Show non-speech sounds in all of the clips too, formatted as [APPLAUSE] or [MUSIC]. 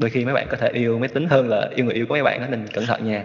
đôi khi mấy bạn có thể yêu máy tính hơn là yêu người yêu của mấy bạn đó nên cẩn thận nha.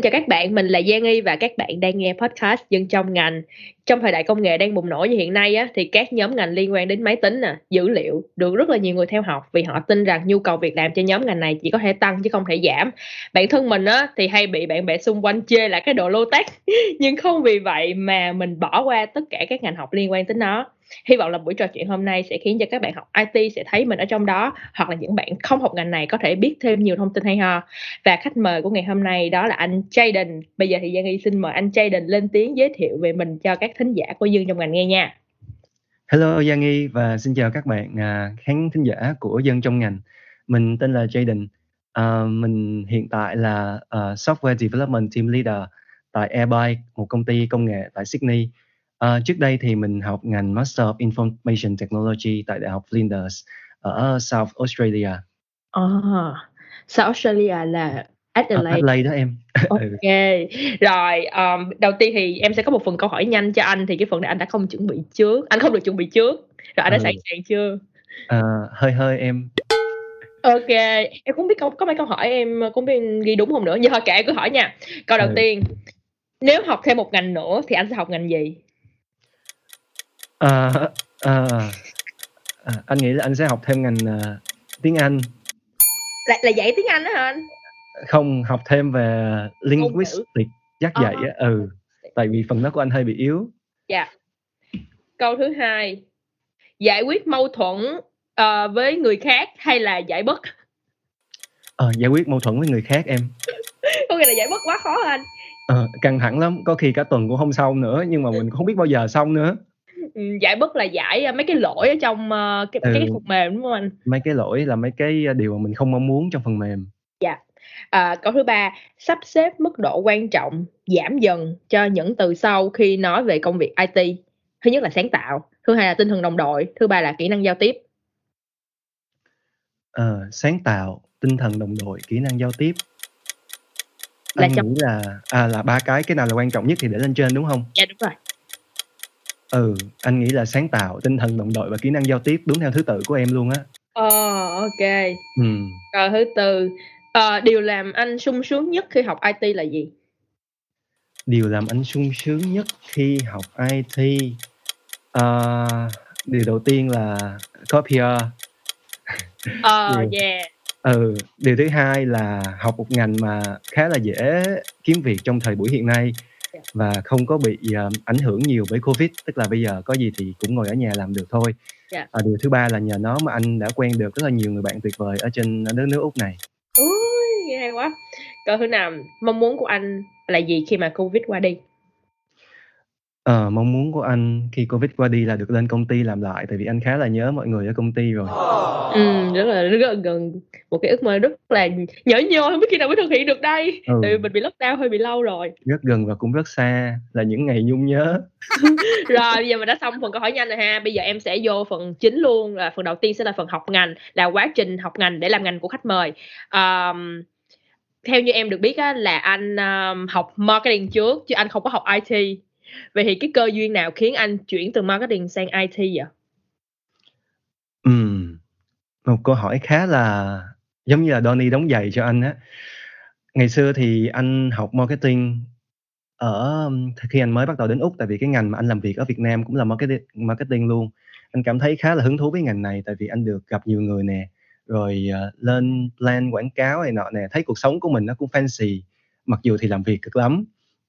Xin chào các bạn, mình là Giang Y và các bạn đang nghe podcast Dân trong ngành. Trong thời đại công nghệ đang bùng nổ như hiện nay á, thì các nhóm ngành liên quan đến máy tính nè, dữ liệu được rất là nhiều người theo học vì họ tin rằng nhu cầu việc làm cho nhóm ngành này chỉ có thể tăng chứ không thể giảm. Bản thân mình á, thì hay bị bạn bè xung quanh chê là cái độ lô tách, [LAUGHS] nhưng không vì vậy mà mình bỏ qua tất cả các ngành học liên quan tới nó hy vọng là buổi trò chuyện hôm nay sẽ khiến cho các bạn học IT sẽ thấy mình ở trong đó hoặc là những bạn không học ngành này có thể biết thêm nhiều thông tin hay ho. Và khách mời của ngày hôm nay đó là anh Jaden. Bây giờ thì Giang Y xin mời anh Jaden lên tiếng giới thiệu về mình cho các thính giả của Dương trong ngành nghe nha. Hello Giang Y và xin chào các bạn à, khán thính giả của Dân trong ngành. Mình tên là Jaden. Uh, mình hiện tại là uh, Software Development Team Leader tại Airbyte, một công ty công nghệ tại Sydney. À, trước đây thì mình học ngành Master of Information Technology tại Đại học Flinders ở South Australia. À, South Australia là Adelaide. À, Adelaide đó em. [LAUGHS] Ok. Rồi, um, đầu tiên thì em sẽ có một phần câu hỏi nhanh cho anh thì cái phần này anh đã không chuẩn bị trước, anh không được chuẩn bị trước. Rồi anh đã ừ. sẵn sàng chưa? À, hơi hơi em. Ok, em cũng biết câu có mấy câu hỏi em cũng biết ghi đúng không nữa. Nhưng thôi kệ cứ hỏi nha. Câu đầu ừ. tiên, nếu học thêm một ngành nữa thì anh sẽ học ngành gì? À, à, à, anh nghĩ là anh sẽ học thêm ngành à, tiếng Anh. Là, là dạy tiếng Anh đó hả anh? Không, học thêm về linguistics, dắt dạy á, ừ. Tại vì phần đó của anh hơi bị yếu. Dạ. Câu thứ hai, giải quyết mâu thuẫn uh, với người khác hay là giải bất? Ờ, giải quyết mâu thuẫn với người khác em. [LAUGHS] có nghĩa là giải bất quá khó hả anh? Ờ, căng thẳng lắm, có khi cả tuần cũng không xong nữa, nhưng mà mình cũng không biết bao giờ xong nữa giải bất là giải à, mấy cái lỗi ở trong uh, cái, ừ. cái phần mềm đúng không anh? Mấy cái lỗi là mấy cái à, điều mà mình không mong muốn trong phần mềm. Dạ. À, câu thứ ba sắp xếp mức độ quan trọng giảm dần cho những từ sau khi nói về công việc IT thứ nhất là sáng tạo thứ hai là tinh thần đồng đội thứ ba là kỹ năng giao tiếp. Ờ, sáng tạo tinh thần đồng đội kỹ năng giao tiếp. Là anh trong... nghĩ là à là ba cái cái nào là quan trọng nhất thì để lên trên đúng không? Dạ đúng rồi Ừ, anh nghĩ là sáng tạo, tinh thần đồng đội và kỹ năng giao tiếp đúng theo thứ tự của em luôn á. Ờ, ok. Ừm. Rồi thứ tư, ờ, điều làm anh sung sướng nhất khi học IT là gì? Điều làm anh sung sướng nhất khi học IT, ờ, điều đầu tiên là có PR. Ờ, [LAUGHS] điều, yeah. Ừ, điều thứ hai là học một ngành mà khá là dễ kiếm việc trong thời buổi hiện nay và không có bị uh, ảnh hưởng nhiều bởi covid tức là bây giờ có gì thì cũng ngồi ở nhà làm được thôi. Yeah. à, điều thứ ba là nhờ nó mà anh đã quen được rất là nhiều người bạn tuyệt vời ở trên đất nước úc này. Ui nghe hay quá. Câu thứ nào mong muốn của anh là gì khi mà covid qua đi Ờ, mong muốn của anh khi Covid qua đi là được lên công ty làm lại, tại vì anh khá là nhớ mọi người ở công ty rồi. Ừm, rất là rất là gần một cái ước mơ rất là nhỡ nhoi, hông biết khi nào mới thực hiện được đây, Ừ. tại vì mình bị lockdown hơi bị lâu rồi. Rất gần và cũng rất xa, là những ngày nhung nhớ. [LAUGHS] Rồi, bây giờ mình đã xong phần câu hỏi nhanh rồi ha, bây giờ em sẽ vô phần chính luôn, là phần đầu tiên sẽ là phần học ngành, là quá trình học ngành để làm ngành của khách mời. Ờm, theo như em được biết á là anh, ờm, học marketing trước chứ anh không có học IT. Vậy thì cái cơ duyên nào khiến anh chuyển từ marketing sang IT vậy? Ừm, một câu hỏi khá là giống như là Donny đóng giày cho anh á. Ngày xưa thì anh học marketing ở khi anh mới bắt đầu đến Úc, tại vì cái ngành mà anh làm việc ở Việt Nam cũng là marketing marketing luôn. Anh cảm thấy khá là hứng thú với ngành này, tại vì anh được gặp nhiều người nè, rồi, uh, lên plan quảng cáo này nọ nè, thấy cuộc sống của mình nó cũng fancy, mặc dù thì làm việc cực lắm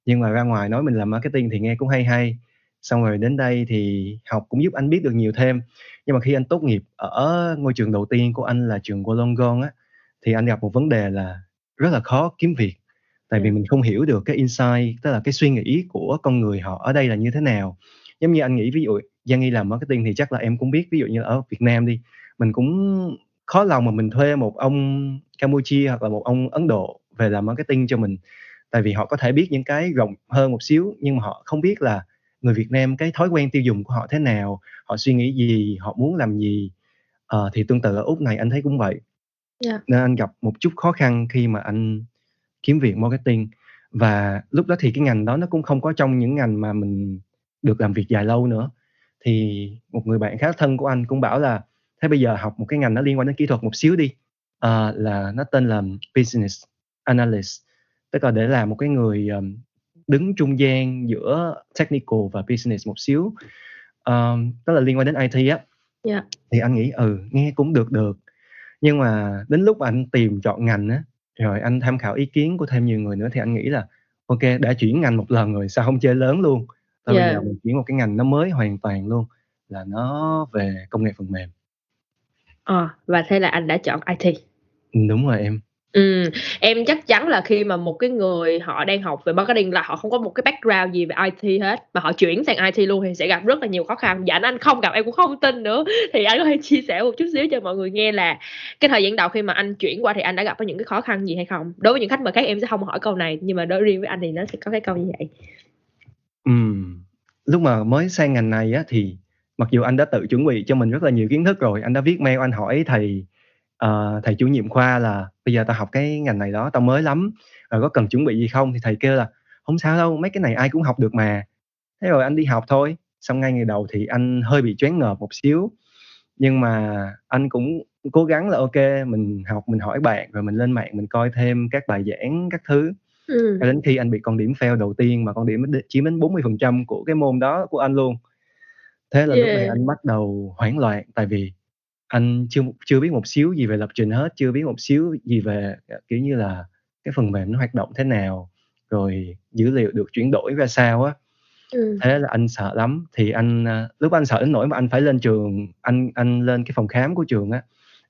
nhưng mà ra ngoài nói mình làm marketing thì nghe cũng hay hay. Xong rồi đến đây thì học cũng giúp anh biết được nhiều thêm. Nhưng mà khi anh tốt nghiệp ở ngôi trường đầu tiên của anh là trường Wollongong á thì anh gặp một vấn đề là rất là khó kiếm việc. Tại vì mình không hiểu được cái insight tức là cái suy nghĩ của con người họ ở đây là như thế nào. Giống như anh nghĩ ví dụ Giang Nghi làm marketing thì chắc là em cũng biết ví dụ như ở Việt Nam đi mình cũng khó lòng mà mình thuê một ông Campuchia hoặc là một ông Ấn Độ về làm marketing cho mình tại vì họ có thể biết những cái rộng hơn một xíu nhưng mà họ không biết là người Việt Nam cái thói quen tiêu dùng của họ thế nào họ suy nghĩ gì họ muốn làm gì Ờ, thì tương tự ở Úc này anh thấy cũng vậy. Yeah. Nên anh gặp một chút khó khăn khi mà anh kiếm việc marketing và lúc đó thì cái ngành đó nó cũng không có trong những ngành mà mình được làm việc dài lâu nữa. Thì một người bạn khá thân của anh cũng bảo là thế bây giờ học một cái ngành nó liên quan đến kỹ thuật một xíu đi. Ờ, là nó tên là business analyst, tức là để làm một cái người ờm, đứng trung gian giữa technical và business một xíu. Ờm, tức là liên quan đến IT á. Yeah. Thì anh nghĩ ừ, nghe cũng được được. Nhưng mà đến lúc mà anh tìm chọn ngành á, rồi anh tham khảo ý kiến của thêm nhiều người nữa thì anh nghĩ là ok đã chuyển ngành một lần rồi sao không chơi lớn luôn. Thôi bây Yeah. giờ mình chuyển một cái ngành nó mới hoàn toàn luôn là nó về công nghệ phần mềm. Ờ, và thế là anh đã chọn IT. Đúng rồi em. Ừm, em chắc chắn là khi mà một cái người họ đang học về marketing là họ không có một cái background gì về IT hết, mà họ chuyển sang IT luôn thì sẽ gặp rất là nhiều khó khăn. Dạ anh anh không gặp em cũng không tin nữa. Thì anh có thể chia sẻ một chút xíu cho mọi người nghe là cái thời gian đầu khi mà anh chuyển qua thì anh đã gặp có những cái khó khăn gì hay không? Đối với những khách mời khác em sẽ không hỏi câu này, nhưng mà đối riêng với anh thì nó sẽ có cái câu như vậy. Ừm, lúc mà mới sang ngành này á thì mặc dù anh đã tự chuẩn bị cho mình rất là nhiều kiến thức rồi, anh đã viết mail anh hỏi thầy, ờ, thầy chủ nhiệm khoa là "Bây giờ tao học cái ngành này đó, tao mới lắm, rồi có cần chuẩn bị gì không?" Thì thầy kêu là "Hông sao đâu, mấy cái này ai cũng học được mà." Thế rồi anh đi học thôi, xong ngay ngày đầu thì anh hơi bị choáng ngợp một xíu, nhưng mà anh cũng cố gắng là ok mình học, mình hỏi bạn, rồi mình lên mạng mình coi thêm các bài giảng các thứ. Cho đến khi anh bị con điểm fail đầu tiên mà con điểm chiếm đến 40% của cái môn đó của anh luôn. Thế là lúc này Yeah. anh bắt đầu hoảng loạn, tại vì anh chưa chưa biết một xíu gì về lập trình hết, chưa biết một xíu gì về, ờ, kiểu như là, cái phần mềm nó hoạt động thế nào, rồi dữ liệu được chuyển đổi ra sao á. Ừm. Thế là anh sợ lắm, thì anh, a lúc anh sợ đến nỗi mà anh phải lên trường, anh anh lên cái phòng khám của trường á,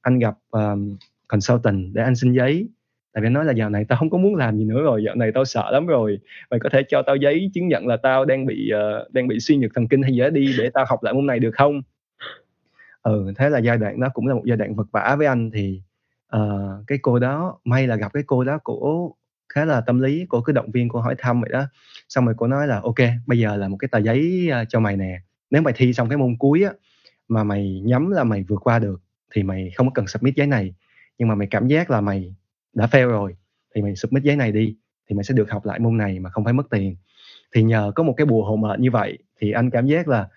anh gặp, ờm, consultant để anh xin giấy. Tại vì nói là "Dạo này tao hông có muốn làm gì nữa rồi, dạo này tao sợ lắm rồi, mày có thể cho tao giấy chứng nhận là tao đang bị, ờ, đang bị suy nhược thần kinh hay gì đó đi để tao học lại môn này được không?" Ừ, thế là giai đoạn đó cũng là một giai đoạn vật vã với anh thì, ờ, cái cô đó may là gặp cái cô đó cổ khá là tâm lý, cô cứ động viên, cô hỏi thăm vậy đó. Xong rồi cô nói là ok bây giờ là một cái tờ giấy, ờ, cho mày nè, nếu mày thi xong cái môn cuối á, mà mày nhắm là mày vượt qua được thì mày không có cần submit giấy này, nhưng mà mày cảm giác là mày đã fail rồi thì mày submit giấy này đi, thì mày sẽ được học lại môn này mà không phải mất tiền." Thì nhờ có một cái bùa hộ mệnh như vậy thì anh cảm giác là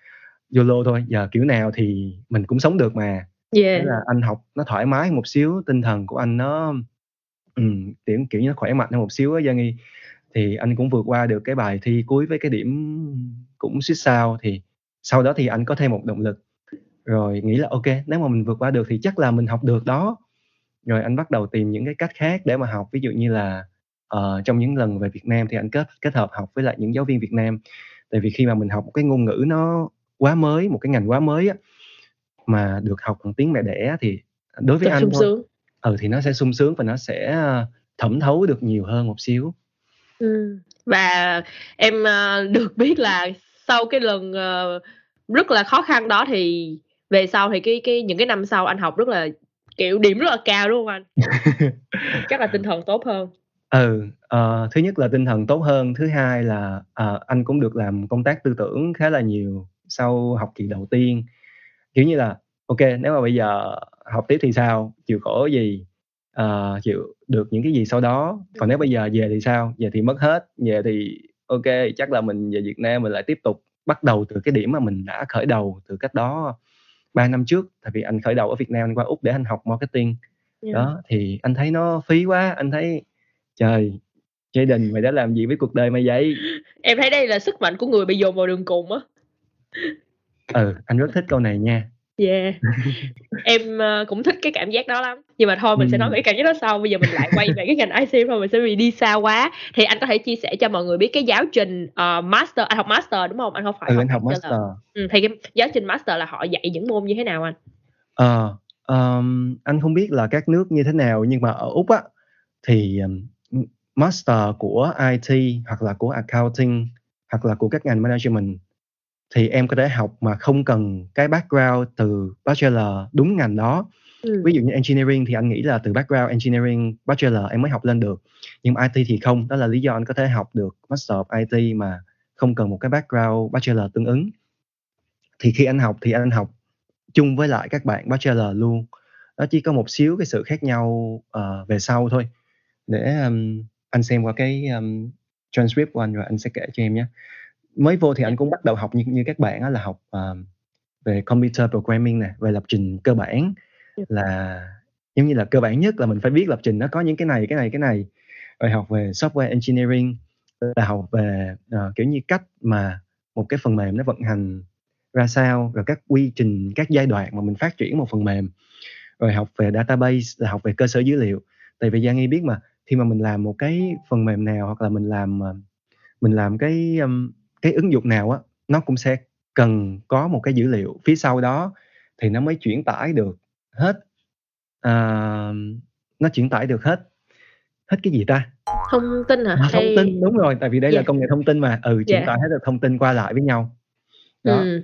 YOLO thôi, giờ kiểu nào thì mình cũng sống được mà. Thế Yeah. là anh học nó thoải mái một xíu, tinh thần của anh nó, ừm, kiểu kiểu như, nó khỏe mạnh hơn một xíu á Giang Nghi. Thì anh cũng vượt qua được cái bài thi cuối với cái điểm cũng xuýt sao, thì sau đó thì anh có thêm một động lực, rồi nghĩ là kê, nếu mà mình vượt qua được thì chắc là mình học được đó. Rồi anh bắt đầu tìm những cái cách khác để mà học, ví dụ như là, ờ, trong những lần về Việt Nam thì anh kết kết hợp học với lại những giáo viên Việt Nam. Tại vì khi mà mình học một cái ngôn ngữ nó quá mới, một cái ngành quá mới á, mà được học bằng tiếng mẹ đẻ thì đối với Rất anh sung thôi sướng. ừ, thì nó sẽ sung sướng và nó sẽ, a, thẩm thấu được nhiều hơn một xíu. Ừm, và em, ơ, được biết là sau cái lần, ờ, rất là khó khăn đó thì về sau thì cái cái những cái năm sau anh học rất là, kiểu, điểm rất là cao, đúng hông anh? [LAUGHS] Chắc là tinh thần tốt hơn. Ừ, ờ, thứ nhất là tinh thần tốt hơn, thứ hai là, ờ, anh cũng được làm công tác tư tưởng khá là nhiều sau học kỳ đầu tiên. Kiểu như là, kê, nếu mà bây giờ học tiếp thì sao, chịu khổ gì, ờ, chịu được những cái gì sau đó, còn nếu bây giờ về thì sao, về thì mất hết, về thì kê, chắc là mình về Việt Nam mình lại tiếp tục bắt đầu từ cái điểm mà mình đã khởi đầu từ cách đó 3 năm trước. Tại vì anh khởi đầu ở Việt Nam anh qua Úc để anh học marketing. Yeah. Đó, thì anh thấy nó phí quá, anh thấy "Trời, Jayden mày đã làm gì với cuộc đời mày vậy?" [LAUGHS] Em thấy đây là sức mạnh của người bị dồn vào đường cùng á. Ừ, anh rất thích câu này nha. Yeah. [LAUGHS] Em, ơ, cũng thích cái cảm giác đó lắm. Nhưng mà thôi mình sẽ nói về cái cảm giác đó sau, bây giờ mình lại quay về cái ngành IT thôi, mình sẽ bị đi xa quá. Thì anh có thể chia sẻ cho mọi người biết cái giáo trình, ờ, master anh học master, đúng hông? Anh không phải Ừ, học anh học master. Ừm, thì cái giáo trình master là họ dạy những môn như thế nào anh? Ờ, ờm, anh không biết là các nước như thế nào nhưng mà ở Úc á, thì, master của IT hoặc là của accounting hoặc là của các ngành management thì em có thể học mà không cần cái background từ bachelor đúng ngành đó. Ừm. Ví dụ như engineering thì anh nghĩ là từ background engineering bachelor em mới học lên được, nhưng mà IT thì không, đó là lý do anh có thể học được Master of IT mà không cần một cái background bachelor tương ứng. Thì khi anh học thì anh học chung với lại các bạn bachelor luôn nó chỉ có một xíu cái sự khác nhau uh, về sau thôi để um, anh xem qua cái um, transcript của anh rồi anh sẽ kể cho em nhé mới vô thì anh cũng bắt đầu học như, như các bạn á, là học uh, về computer programming nè về lập trình cơ bản. Là giống như là cơ bản nhất là mình phải biết lập trình nó có những cái này cái này cái này. Rồi học về software engineering là học về uh, kiểu như cách mà một cái phần mềm nó vận hành ra sao rồi các quy trình các giai đoạn mà mình phát triển một phần mềm. Rồi học về database là học về cơ sở dữ liệu. Tại vì Giang Nghi biết mà khi mà mình làm một cái phần mềm nào hoặc là mình làm ờ, mình làm cái um, cái ứng dụng nào á nó cũng sẽ cần có một cái dữ liệu. Phía sau đó thì nó mới chuyển tải được hết uh, nó chuyển tải được hết hết cái gì ta? Thông tin hả? À, thông Hay... tin đúng rồi tại vì đây yeah. là công nghệ thông tin mà. Ừ chuyển yeah. tải hết được thông tin qua lại với nhau. Đó. Ừ,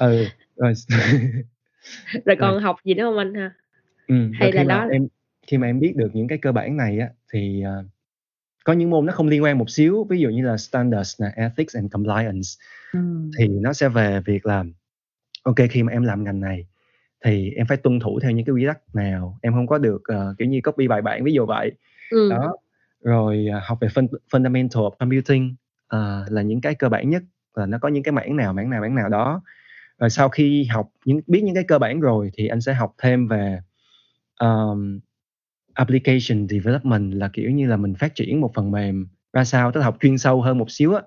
ừ rồi [LAUGHS] rồi còn rồi. học gì nữa không anh ha? Ừ, hay là đó em khi mà em biết được những cái cơ bản này á thì uh, có những môn nó không liên quan một xíu ví dụ như là standards là ethics and compliance. Ừ. thì nó sẽ về việc là ok khi mà em làm ngành này thì em phải tuân thủ theo những cái quy tắc nào. Em không có được uh, kiểu như copy bài bản ví dụ vậy. Ừ. đó. Rồi uh, học về fund, fundamental of computing uh, là những cái cơ bản nhất là nó có những cái mảng nào mảng nào mảng nào đó. Rồi sau khi học những biết những cái cơ bản rồi thì anh sẽ học thêm về um, application development là kiểu như là mình phát triển một phần mềm ra sao tức là học chuyên sâu hơn một xíu á.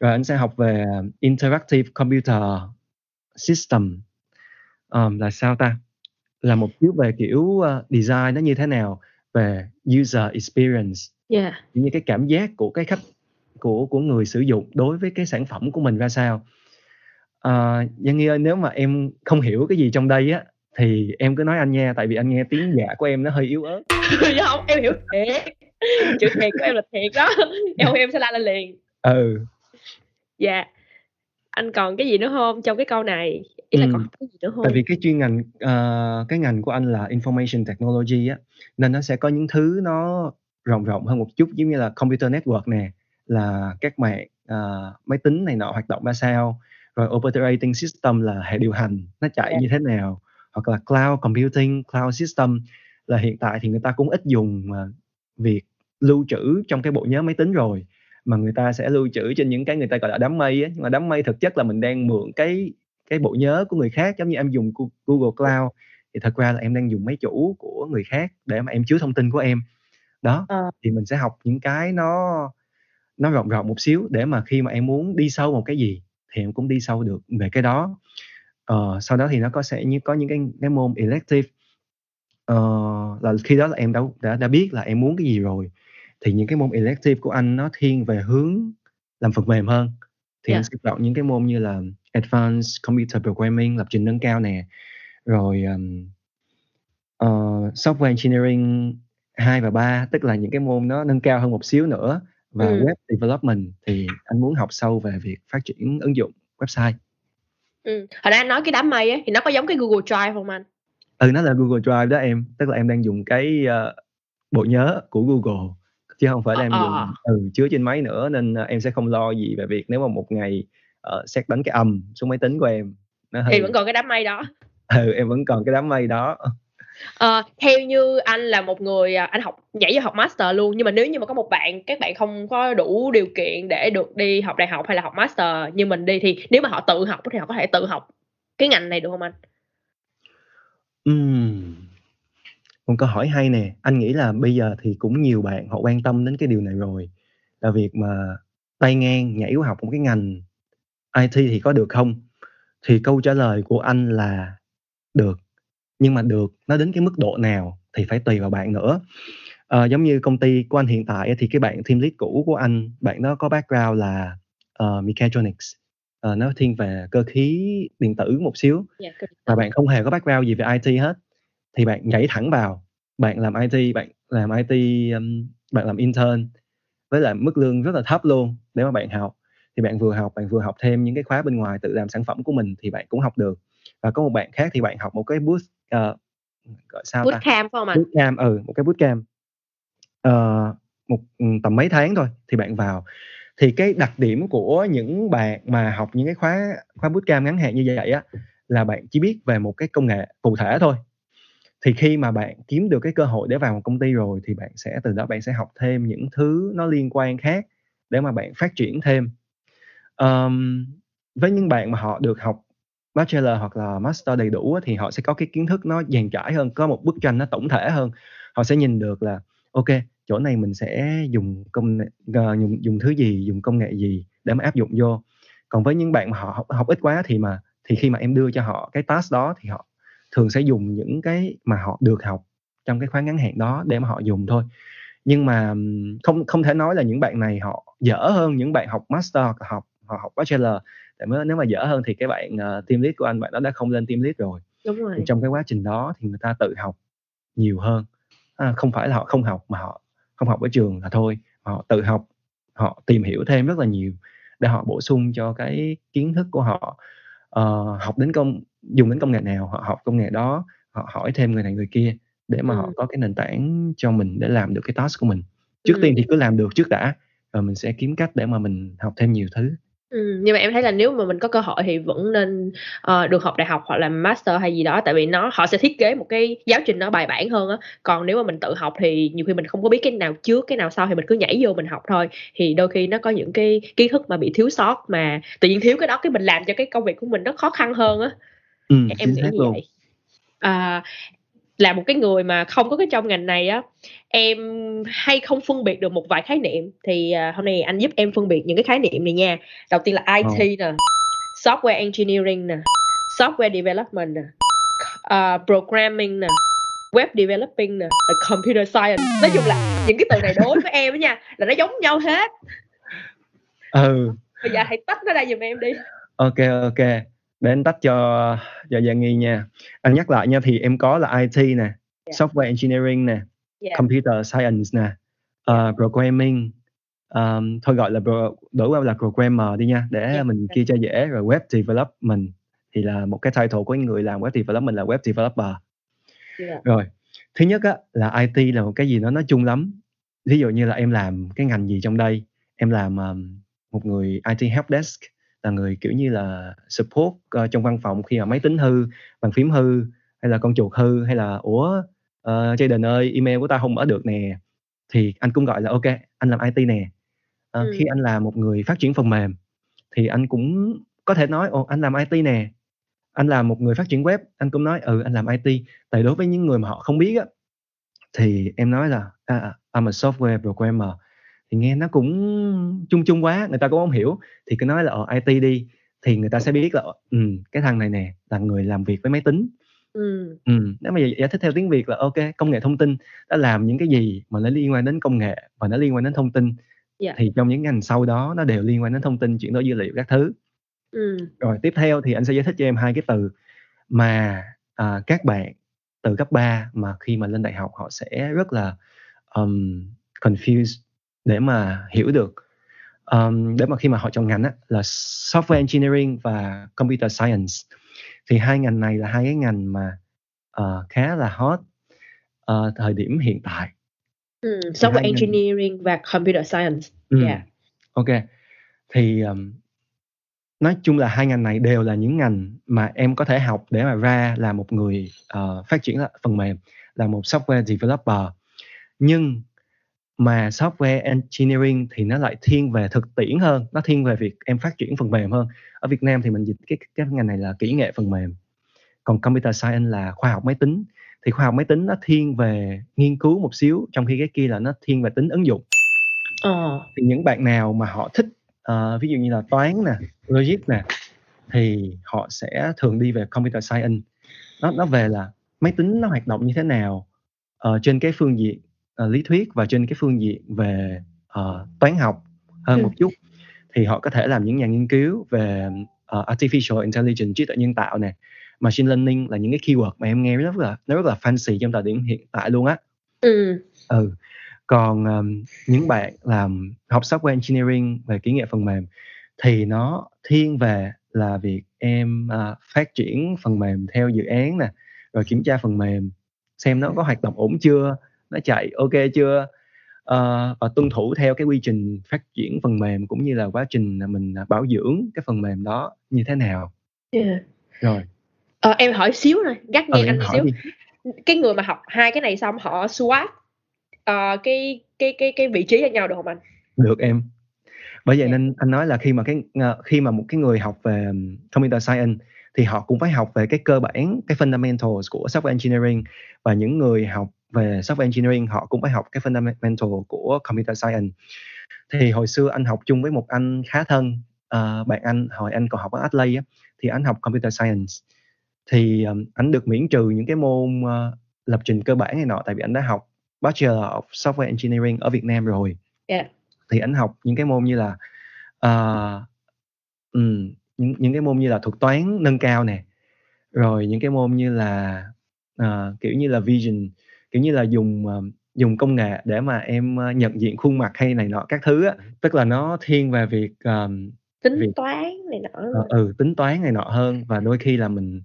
Rồi anh sẽ học về interactive computer system. Um, là sao ta? Là một xíu về kiểu uh, design nó như thế nào về user experience. Yeah. như cái cảm giác của cái khách của của người sử dụng đối với cái sản phẩm của mình ra sao. Uh, Giang Nghi ơi nếu mà em không hiểu cái gì trong đây á thì em cứ nói anh nha tại vì anh nghe tiếng dạ của em nó hơi yếu ớt. [LAUGHS] Không em hiểu thiệt. Chữ thiệt của em là thiệt đó. Em em sẽ la lên liền. Ừ. Dạ. Anh còn cái gì nữa không trong cái câu này? Ý là ừ. còn cái gì nữa không? Tại vì cái chuyên ngành uh, cái ngành của anh là information technology á nên nó sẽ có những thứ nó rộng rộng hơn một chút giống như là computer network nè là các mạng uh, máy tính này nọ hoạt động ra sao rồi operating system là hệ điều hành nó chạy yeah. Dạ. như thế nào hoặc là cloud computing cloud system là hiện tại thì người ta cũng ít dùng việc lưu trữ trong cái bộ nhớ máy tính rồi. Mà người ta sẽ lưu trữ trên những cái người ta gọi là đám mây á nhưng mà đám mây thực chất là mình đang mượn cái cái bộ nhớ của người khác giống như em dùng Google Cloud. Thì thật ra là em đang dùng máy chủ của người khác để mà em chứa thông tin của em. Đó à. thì mình sẽ học những cái nó nó rộng rộng một xíu để mà khi mà em muốn đi sâu một cái gì thì em cũng đi sâu được về cái đó uh, sau đó thì nó có sẽ như có những cái cái môn elective. Uh, là khi đó là em đã, đã đã biết là em muốn cái gì rồi. Thì những cái môn elective của anh nó thiên về hướng làm phần mềm hơn. Thì yeah. anh sẽ chọn những cái môn như là advanced computer programming lập trình nâng cao nè. Rồi um, uh, software engineering 2 và 3 tức là những cái môn nó nâng cao hơn một xíu nữa. Và ừ. web development thì anh muốn học sâu về việc phát triển ứng dụng website Ừ. Hồi nãy anh nói cái đám mây á thì nó có giống cái Google Drive không anh? Ừ nó là Google Drive đó em, tức là em đang dùng cái uh, bộ nhớ của Google chứ không phải là em à, dùng ừ, chứa trên máy nữa nên uh, em sẽ không lo gì về việc nếu mà một ngày uh, xét đánh cái âm xuống máy tính của em nó thì vẫn còn cái đám mây đó [LAUGHS] ừ em vẫn còn cái đám mây đó Uh, theo như anh là một người à, anh học nhảy vô học master luôn nhưng mà nếu như mà có một bạn các bạn không có đủ điều kiện để được đi học đại học hay là học master như mình đi thì nếu mà họ tự học thì họ có thể tự học cái ngành này được không anh? um Một câu hỏi hay nè, anh nghĩ là bây giờ thì cũng nhiều bạn họ quan tâm đến cái điều này rồi. Là việc mà tay ngang nhảy vào học một cái ngành IT thì có được không? Thì câu trả lời của anh là được nhưng mà được nó đến cái mức độ nào thì phải tùy vào bạn nữa. À, giống như công ty của anh hiện tại thì cái bạn team lead cũ của anh bạn đó có background là uh, mechatronics. Uh, nó thiên về cơ khí điện tử một xíu. Yeah, dạ, và bạn không hề có background gì về IT hết. Thì bạn nhảy thẳng vào bạn làm IT bạn làm IT um, bạn làm intern với lại mức lương rất là thấp luôn để mà bạn học. Thì bạn vừa học bạn vừa học thêm những cái khóa bên ngoài tự làm sản phẩm của mình thì bạn cũng học được và có một bạn khác thì bạn học một cái boost uh, gọi sao bootcamp ta? không ạ? Bootcamp ừ một cái bootcamp uh, một ừ, tầm mấy tháng thôi thì bạn vào thì cái đặc điểm của những bạn mà học những cái khóa khóa bootcamp ngắn hạn như vậy á là bạn chỉ biết về một cái công nghệ cụ thể thôi thì khi mà bạn kiếm được cái cơ hội để vào một công ty rồi thì bạn sẽ từ đó bạn sẽ học thêm những thứ nó liên quan khác để mà bạn phát triển thêm um, với những bạn mà họ được học bachelor hoặc là master đầy đủ thì họ sẽ có cái kiến thức nó dàn trải hơn có một bức tranh nó tổng thể hơn. Họ sẽ nhìn được là ok chỗ này mình sẽ dùng công nghệ uh, dùng dùng thứ gì dùng công nghệ gì để mà áp dụng vô. Còn với những bạn mà họ học, học ít quá thì mà thì khi mà em đưa cho họ cái task đó thì họ thường sẽ dùng những cái mà họ được học trong cái khóa ngắn hạn đó để mà họ dùng thôi. Nhưng mà không không thể nói là những bạn này họ dở hơn những bạn học master hoặc học họ học bachelor tại mới nếu mà dở hơn thì cái bạn uh, team lead của anh bạn đó đã không lên team lead rồi, Đúng rồi. Thì trong cái quá trình đó thì người ta tự học nhiều hơn à, không phải là họ không học mà họ không học ở trường là thôi họ tự học họ tìm hiểu thêm rất là nhiều để họ bổ sung cho cái kiến thức của họ uh, học đến công dùng đến công nghệ nào họ học công nghệ đó họ hỏi thêm người này người kia để mà ừ. họ có cái nền tảng cho mình để làm được cái task của mình trước ừ. tiên thì cứ làm được trước đã rồi mình sẽ kiếm cách để mà mình học thêm nhiều thứ Ừm, nhưng mà em thấy là nếu mà mình có cơ hội thì vẫn nên, ờ, được học đại học hoặc là master hay gì đó, tại vì nó họ sẽ thiết kế một cái giáo trình nó bài bản hơn á. Còn nếu mà mình tự học thì nhiều khi mình không có biết cái nào trước, cái nào sau thì mình cứ nhảy vô mình học thôi, thì đôi khi nó có những cái kiến thức mà bị thiếu sót mà tự nhiên thiếu cái đó cái mình làm cho cái công việc của mình nó khó khăn hơn á. Ừm, em nghĩ như luôn. vậy. À, là một cái người mà không có cái trong ngành này á em hay không phân biệt được một vài khái niệm. Thì uh, hôm nay anh giúp em phân biệt những cái khái niệm này nha. Đầu tiên là IT oh. nè software engineering nè software development nè uh, programming nè web developing nè computer science. Nói chung là những cái từ này đối với em nha là nó giống nhau hết. Ừ. Bây giờ hãy tách nó ra giùm em đi. Ok ok để anh tách cho cho Giang Nghi nha anh nhắc lại nha thì em có là IT nè yeah. software engineering nè yeah. computer science nè uh, programming um, thôi gọi là pro, đổi qua là programmer đi nha để yeah. mình kia cho dễ rồi web development thì là một cái title của người làm web development là web developer yeah. rồi thứ nhất á là IT là một cái gì đó nói chung lắm ví dụ như là em làm cái ngành gì trong đây em làm um, một người IT help desk là người kiểu như là support uh, trong văn phòng khi mà máy tính hư bàn phím hư hay là con chuột hư hay là ủa uh, Jaden ơi email của ta không mở được nè. Thì anh cũng gọi là ok anh làm IT nè. Uh, ừ. khi anh là một người phát triển phần mềm thì anh cũng có thể nói ồ anh làm IT nè. Anh là một người phát triển web anh cũng nói ừ anh làm IT tại đối với những người mà họ không biết á thì em nói là à, I'm a software programmer thì nghe nó cũng chung chung quá người ta cũng không hiểu thì cứ nói là ở IT đi thì người ta sẽ biết là ừ, cái thằng này nè là người làm việc với máy tính ừ. Ừ, nếu mà giải thích theo tiếng Việt là ok công nghệ thông tin đã làm những cái gì mà nó liên quan đến công nghệ và nó liên quan đến thông tin yeah. Dạ. thì trong những ngành sau đó nó đều liên quan đến thông tin chuyển đổi dữ liệu các thứ ừ. rồi tiếp theo thì anh sẽ giải thích cho em hai cái từ mà à, các bạn từ cấp 3 mà khi mà lên đại học họ sẽ rất là um, confused để mà hiểu được. Um, để mà khi mà họ chọn ngành á, là software engineering và computer science. Thì hai ngành này là hai cái ngành mà uh, khá là hot uh, thời điểm hiện tại. Ừ, software engineering ngành... và computer science. Ừ. yeah. ok. Thì um, nói chung là hai ngành này đều là những ngành mà em có thể học để mà ra là một người uh, phát triển phần mềm là một software developer. Nhưng mà software engineering thì nó lại thiên về thực tiễn hơn nó thiên về việc em phát triển phần mềm hơn. Ở Việt Nam thì mình dịch cái cái ngành này là kỹ nghệ phần mềm. Còn computer science là khoa học máy tính. Thì khoa học máy tính nó thiên về nghiên cứu một xíu trong khi cái kia là nó thiên về tính ứng dụng. Ờ. thì những bạn nào mà họ thích uh, ví dụ như là toán nè logic nè thì họ sẽ thường đi về computer science. Nó nó về là máy tính nó hoạt động như thế nào uh, trên cái phương diện uh, lý thuyết và trên cái phương diện về uh, toán học hơn ừ. một chút thì họ có thể làm những nhà nghiên cứu về uh, artificial intelligence trí tuệ nhân tạo nè machine learning là những cái keyword mà em nghe rất là nó rất là fancy trong thời điểm hiện tại luôn á ừ. ừ còn um, những bạn làm học software engineering về kỹ nghệ phần mềm thì nó thiên về là việc em uh, phát triển phần mềm theo dự án nè rồi kiểm tra phần mềm xem nó có hoạt động ổn chưa nó chạy ok chưa uh, và tuân thủ theo cái quy trình phát triển phần mềm cũng như là quá trình mình bảo dưỡng cái phần mềm đó như thế nào yeah. rồi Ờ, em hỏi xíu rồi, gắt Ừ, ngang em anh xíu. đi. Cái người mà học hai cái này xong họ swap ờ, cái cái cái cái vị trí cho nhau được không anh? Được em. Bởi vậy Dạ. nên anh nói là khi mà cái ờ, khi mà một cái người học về computer science thì họ cũng phải học về cái cơ bản, cái fundamentals của software engineering và những người học về software engineering họ cũng phải học cái fundamental của computer science. Thì hồi xưa anh học chung với một anh khá thân, ờ, bạn anh hồi anh còn học ở Adelaide á, thì anh học computer science. Thì ừm, ảnh được miễn trừ những cái môn ờ, lập trình cơ bản này nọ tại vì anh đã học Bachelor of Software Engineering ở Việt Nam rồi. Dạ. Thì ảnh học những cái môn như là ờ, ừm, những những cái môn như là thuật toán nâng cao nè, rồi những cái môn như là ờ, kiểu như là vision, kiểu như là dùng ờ, dùng công nghệ để mà em ờ, nhận diện khuôn mặt hay này nọ các thứ á, tức là nó thiên về việc ờm, Tính việc toán này nọ. ờ, ừ tính toán này nọ hơn và đôi khi là mình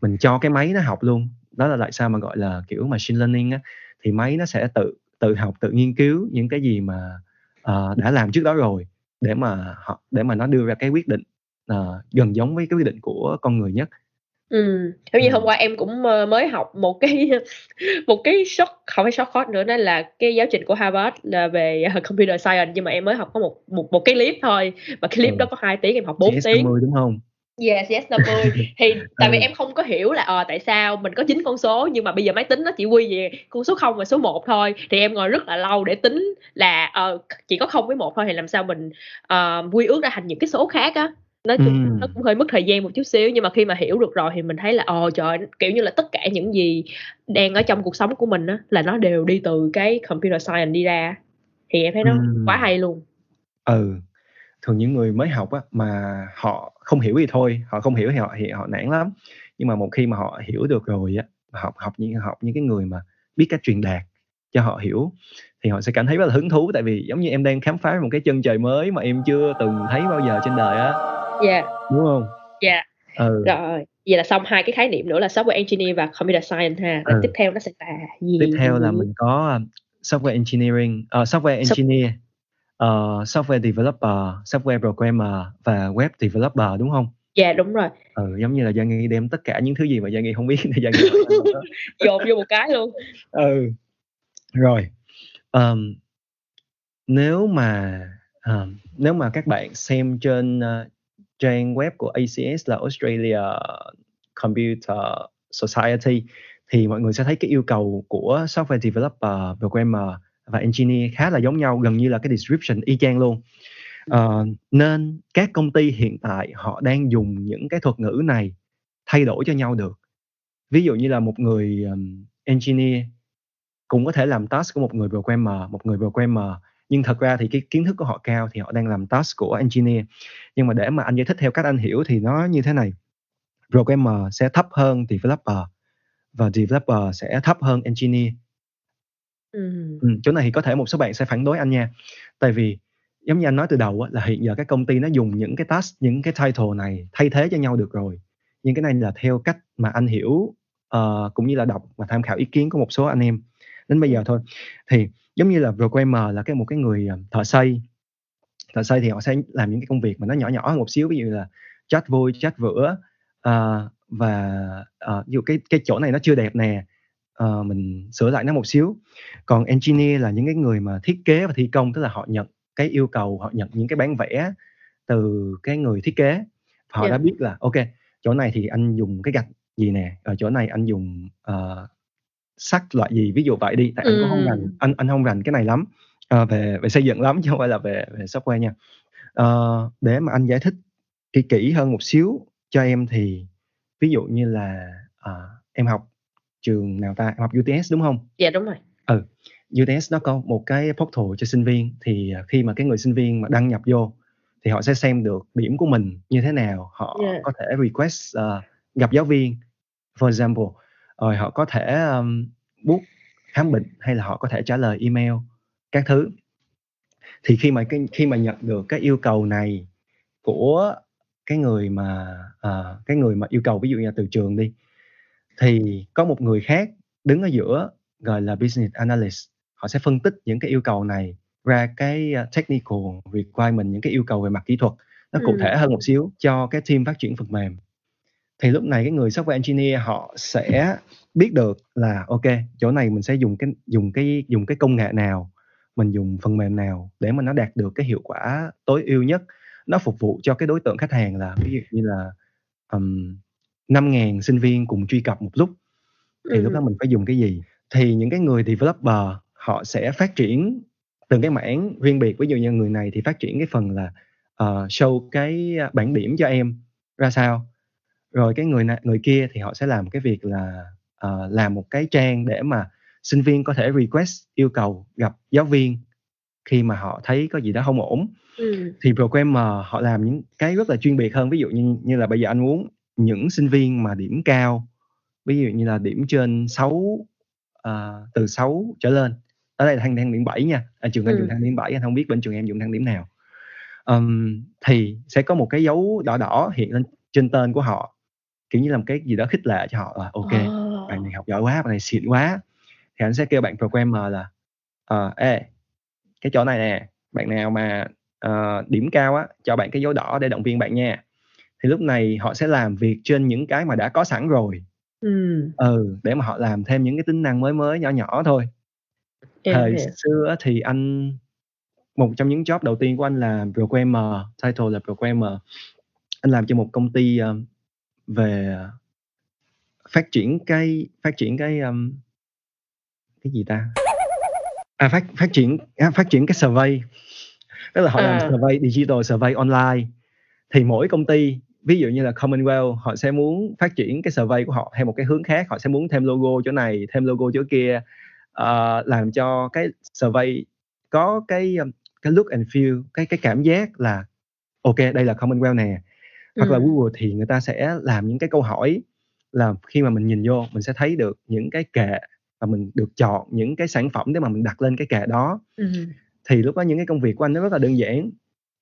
mình cho cái máy nó học luôn. Đó là tại sao mà gọi là kiểu machine learning á, thì máy nó sẽ tự tự học, tự nghiên cứu những cái gì mà ờ, đã làm trước đó rồi để mà họ để mà nó đưa ra cái quyết định ờ, gần giống với cái quyết định của con người nhất. Ừm, giống như hôm Ừm. qua em cũng ờ, mới học một cái [LAUGHS] một cái short không phải short course nữa đó là cái giáo trình của Harvard là về ờ, computer science nhưng mà em mới học có một một một cái clip thôi và cái clip Ừ. đó có 2 tiếng em học 4 CS tiếng. 50 đúng không? Yes, yes 50 [LAUGHS] thì tại vì Ừ. em không có hiểu là ờ tại sao mình có 9 con số nhưng mà bây giờ máy tính nó chỉ quy về con số 0 và số 1 thôi thì em ngồi rất là lâu để tính là ờ chỉ có 0 với 1 thôi thì làm sao mình ờ, quy ước ra thành những cái số khác á nó cũng, nó Ừm. cũng hơi mất thời gian một chút xíu nhưng mà khi mà hiểu được rồi thì mình thấy là ồ trời kiểu như là tất cả những gì đang ở trong cuộc sống của mình á là nó đều đi từ cái computer science đi ra thì em thấy nó quá Ừm. hay luôn Ừ. Thường những người mới học á mà họ không hiểu thì thôi, họ không hiểu thì họ thì họ nản lắm. Nhưng mà một khi mà họ hiểu được rồi á, học học những học những cái người mà biết cách truyền đạt cho họ hiểu thì họ sẽ cảm thấy rất là hứng thú tại vì giống như em đang khám phá một cái chân trời mới mà em chưa từng thấy bao giờ trên đời á. Yeah Đúng không? yeah Ừ. rồi vậy là xong hai cái khái niệm nữa là software engineer và computer science ha Ừ. tiếp theo nó sẽ là gì Tiếp theo là mình có um, software engineering, ờ, software Soft- engineer, ờ, software developer, software programmer và web developer đúng không? dạ đúng rồi Ừ, giống như là Giang Nghi đem tất cả những thứ gì mà Giang Nghi không biết để Giang Nghi [LAUGHS] dồn vô một cái luôn Ừ. Rồi. Ờm, nếu mà ờm, nếu mà các bạn xem trên ờ, trang web của ACS là Australia Computer Society thì mọi người sẽ thấy cái yêu cầu của software developer, programmer và engineer khá là giống nhau, gần như là cái description y chang luôn. Ờ, nên các công ty hiện tại họ đang dùng những cái thuật ngữ này thay đổi cho nhau được. Ví dụ như là một người ờm, engineer cũng có thể làm task của một người programmer, một người programmer nhưng thật ra thì cái kiến thức của họ cao thì họ đang làm task của engineer. Nhưng mà để mà anh giải thích theo cách anh hiểu thì nó như thế này. Programmer sẽ thấp hơn developer và developer sẽ thấp hơn engineer. Ừm. Ừm, chỗ này thì có thể một số bạn sẽ phản đối anh nha. Tại vì giống như anh nói từ đầu á, là hiện giờ các công ty nó dùng những cái task, những cái title này thay thế cho nhau được rồi. Nhưng cái này là theo cách mà anh hiểu ờ, cũng như là đọc và tham khảo ý kiến của một số anh em đến bây giờ thôi. Thì giống như là programmer là cái một cái người ờ, thợ xây. Thợ xây thì họ sẽ làm những cái công việc mà nó nhỏ nhỏ một xíu, ví dụ là chát vôi, chát vữa ờ, và ờ, ví dụ cái cái chỗ này nó chưa đẹp nè, ờ, mình sửa lại nó một xíu. Còn engineer là những cái người mà thiết kế và thi công, tức là họ nhận cái yêu cầu, họ nhận những cái bản vẽ từ cái người thiết kế. Họ Yeah. đã biết là ok chỗ này thì anh dùng cái gạch gì nè, ở chỗ này anh dùng ờ, sắt loại gì, ví dụ vậy đi. Tại anh cũng không rành, Ừm. anh anh không rành cái này lắm, ờ, về về xây dựng lắm chứ không phải là về về software nha. Ờ, để mà anh giải thích kỹ kỹ hơn một xíu cho em thì ví dụ như là ờ, em học trường nào ta? Em học UTS đúng không? Dạ đúng rồi. Ừ, UTS nó có một cái portal cho sinh viên thì khi mà cái người sinh viên mà đăng nhập vô thì họ sẽ xem được điểm của mình như thế nào, họ Yeah. có thể request ờ, gặp giáo viên for example, rồi họ có thể um, book khám bệnh hay là họ có thể trả lời email các thứ. Thì khi mà cái khi mà nhận được cái yêu cầu này của cái người mà ờ, cái người mà yêu cầu ví dụ như là từ trường đi thì có một người khác đứng ở giữa gọi là business analyst, họ sẽ phân tích những cái yêu cầu này ra cái ờ, technical requirement, những cái yêu cầu về mặt kỹ thuật nó cụ Ừm. thể hơn một xíu cho cái team phát triển phần mềm. Thì lúc này cái người software engineer họ sẽ biết được là ok chỗ này mình sẽ dùng cái dùng cái dùng cái công nghệ nào mình dùng phần mềm nào để mà nó đạt được cái hiệu quả tối ưu nhất. Nó phục vụ cho cái đối tượng khách hàng là ví dụ như là um, 5.000 sinh viên cùng truy cập một lúc. Thì ừ. lúc đó mình phải dùng cái gì? Thì những cái người developer họ sẽ phát triển từng cái mảng riêng biệt. Ví dụ như người này thì phát triển cái phần là uh, show cái bản điểm cho em ra sao rồi cái người này người kia thì họ sẽ làm cái việc là uh, làm một cái trang để mà sinh viên có thể request yêu cầu gặp giáo viên khi mà họ thấy có gì đó không ổn. Ừ. thì programmer họ làm những cái rất là chuyên biệt hơn ví dụ như như là bây giờ anh muốn những sinh viên mà điểm cao ví dụ như là điểm trên 6 uh, ờ, từ 6 trở lên. Ở đây là thang thang điểm 7 nha. Ở trường anh ừ. dùng thang điểm 7 anh không biết bên trường em dùng thang điểm nào. Um, thì sẽ có một cái dấu đỏ đỏ hiện lên trên tên của họ kiểu như làm cái gì đó khích lệ cho họ là ok oh. bạn này học giỏi quá bạn này xịn quá. Thì anh sẽ kêu bạn programmer là uh, ê cái chỗ này nè bạn nào mà uh, điểm cao á cho bạn cái dấu đỏ để động viên bạn nha. Thì lúc này họ sẽ làm việc trên những cái mà đã có sẵn rồi. Ừ, ừ để mà họ làm thêm những cái tính năng mới mới nhỏ nhỏ thôi. Em thời hiểu. xưa thì anh một trong những job đầu tiên của anh là programmer title là programmer anh làm cho một công ty uh, về phát triển cái phát triển cái um, cái gì ta? À phát phát triển à, phát triển cái survey. Tức là họ à. làm survey digital survey online. Thì mỗi công ty ví dụ như là Commonwealth họ sẽ muốn phát triển cái survey của họ theo một cái hướng khác. Họ sẽ muốn thêm logo chỗ này thêm logo chỗ kia uh, làm cho cái survey có cái um, cái look and feel cái cái cảm giác là ok đây là Commonwealth nè hoặc là Google thì người ta sẽ làm những cái câu hỏi là khi mà mình nhìn vô mình sẽ thấy được những cái kệ và mình được chọn những cái sản phẩm để mà mình đặt lên cái kệ đó ừ. thì lúc đó những cái công việc của anh nó rất là đơn giản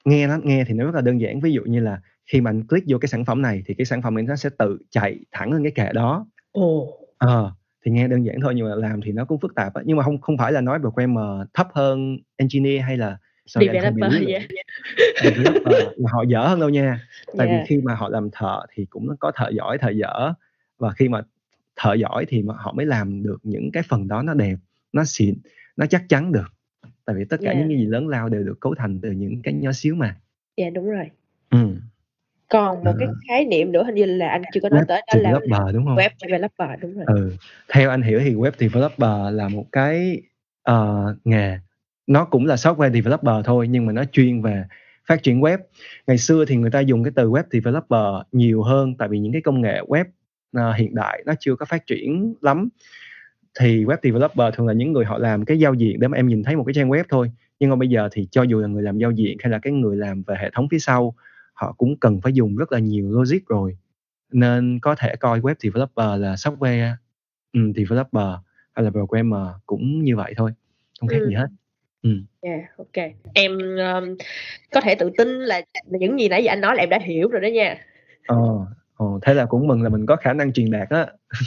nghe nó nghe thì nó rất là đơn giản ví dụ như là khi mà anh click vô cái sản phẩm này thì cái sản phẩm này nó sẽ tự chạy thẳng lên cái kệ đó Ồ. Ờ, thì nghe đơn giản thôi nhưng mà làm thì nó cũng phức tạp á. nhưng mà không không phải là nói programmer thấp hơn engineer hay là sorry, developer yeah. mà họ dở hơn đâu nha tại yeah. vì khi mà họ làm thợ thì cũng có thợ giỏi thợ dở và khi mà thợ giỏi thì mà họ mới làm được những cái phần đó nó đẹp nó xịn nó chắc chắn được tại vì tất cả yeah. những cái gì lớn lao đều được cấu thành từ những cái nhỏ xíu mà dạ yeah, đúng rồi ừ. còn một cái khái niệm nữa hình như là anh chưa có nói web tới đó là developer đúng không web developer đúng rồi ừ. theo anh hiểu thì web developer là một cái uh, nghề nó cũng là software developer thôi nhưng mà nó chuyên về phát triển web. Ngày xưa thì người ta dùng cái từ web developer nhiều hơn tại vì những cái công nghệ web uh, hiện đại nó chưa có phát triển lắm. Thì web developer thường là những người họ làm cái giao diện để mà em nhìn thấy một cái trang web thôi. Nhưng mà bây giờ thì cho dù là người làm giao diện hay là cái người làm về hệ thống phía sau họ cũng cần phải dùng rất là nhiều logic rồi. Nên có thể coi web developer là software um, developer hay là programmer cũng như vậy thôi. Không khác ừ. gì hết. Yeah, ok. Em um, có thể tự tin là những gì nãy giờ anh nói là em đã hiểu rồi đó nha. Ờ, Ồ, thế là cũng mừng là mình có khả năng truyền đạt á.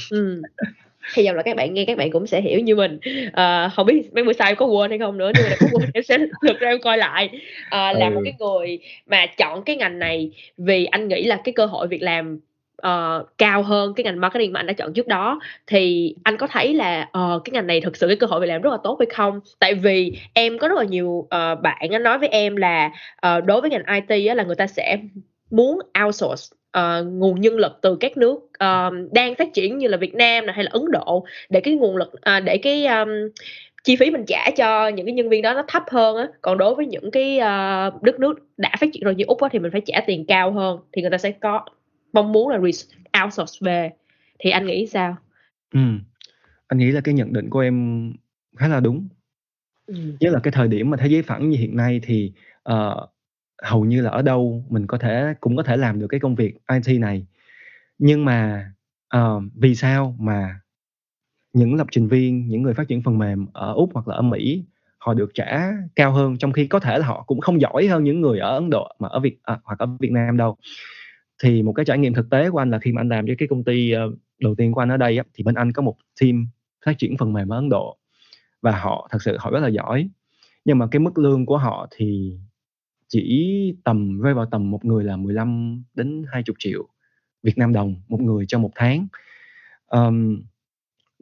Ừm. Hy vọng là các bạn nghe các bạn cũng sẽ hiểu như mình. Ờ, hông biết mấy bữa sau em có quên hay không nữa, nhưng mà có quên em sẽ [LAUGHS] lượt ra em coi lại. Ờ, là một ừ. cái người mà chọn cái ngành này vì anh nghĩ là cái cơ hội việc làm, uh, cao hơn cái ngành marketing mà anh đã chọn trước đó, thì anh có thấy là, uh, cái ngành này thực sự cái cơ hội việc làm rất là tốt hay không? Tại vì em có rất là nhiều, uh, bạn nói với em là, uh, đối với ngành IT á là người ta sẽ muốn outsource uh, nguồn nhân lực từ các nước uh, đang phát triển như là Việt Nam này hay là Ấn Độ để cái nguồn lực uh, để cái um, chi phí mình trả cho những cái nhân viên đó nó thấp hơn á còn đối với những cái uh, đất nước đã phát triển rồi như úc á, thì mình phải trả tiền cao hơn thì người ta sẽ có mong muốn là outsource về. Thì anh nghĩ sao? Ừ. anh nghĩ là cái nhận định của em khá là đúng. Ừ. nhất là cái thời điểm mà thế giới phẳng như hiện nay thì uh, hầu như là ở đâu mình có thể cũng có thể làm được cái công việc IT này. Nhưng mà uh, vì sao mà những lập trình viên những người phát triển phần mềm ở úc hoặc là ở mỹ họ được trả cao hơn trong khi có thể là họ cũng không giỏi hơn những người ở ấn độ mà ở việt à, hoặc ở việt nam đâu thì một cái trải nghiệm thực tế của anh là khi mà anh làm với cái công ty uh, đầu tiên của anh ở đây á, thì bên anh có một team phát triển phần mềm ở ấn độ và họ thật sự họ rất là giỏi nhưng mà cái mức lương của họ thì chỉ tầm rơi vào tầm một người là 15 đến 20 triệu Việt Nam đồng một người cho một tháng. Ờm,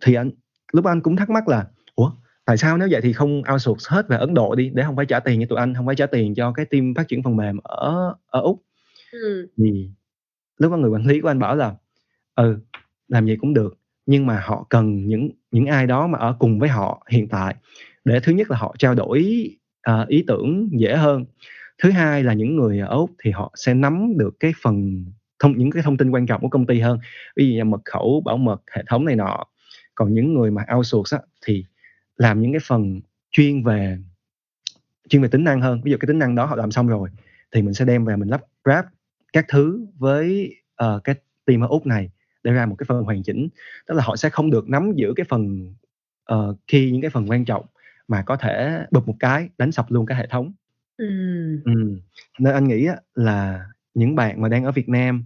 thì anh lúc anh cũng thắc mắc là ủa tại sao nếu vậy thì không outsource hết về Ấn Độ đi để không phải trả tiền cho tụi anh, không phải trả tiền cho cái team phát triển phần mềm ở ở Úc. Ừm. Thì lúc đó người quản lý của anh bảo là ừ làm gì cũng được nhưng mà họ cần những những ai đó mà ở cùng với họ hiện tại để thứ nhất là họ trao đổi uh, ý tưởng dễ hơn. Thứ hai là những người ở úc thì họ sẽ nắm được cái phần thông những cái thông tin quan trọng của công ty hơn ví dụ như mật khẩu bảo mật hệ thống này nọ. Còn những người mà outsource á, thì làm những cái phần chuyên về chuyên về tính năng hơn. Ví dụ cái tính năng đó họ làm xong rồi thì mình sẽ đem về mình lắp ráp các thứ với uh, cái team ở úc này để ra một cái phần hoàn chỉnh. Tức là họ sẽ không được nắm giữ cái phần uh, khi những cái phần quan trọng mà có thể bụp một cái đánh sập luôn cái hệ thống. Ừm. Ừm, nên anh nghĩ là những bạn mà đang ở Việt Nam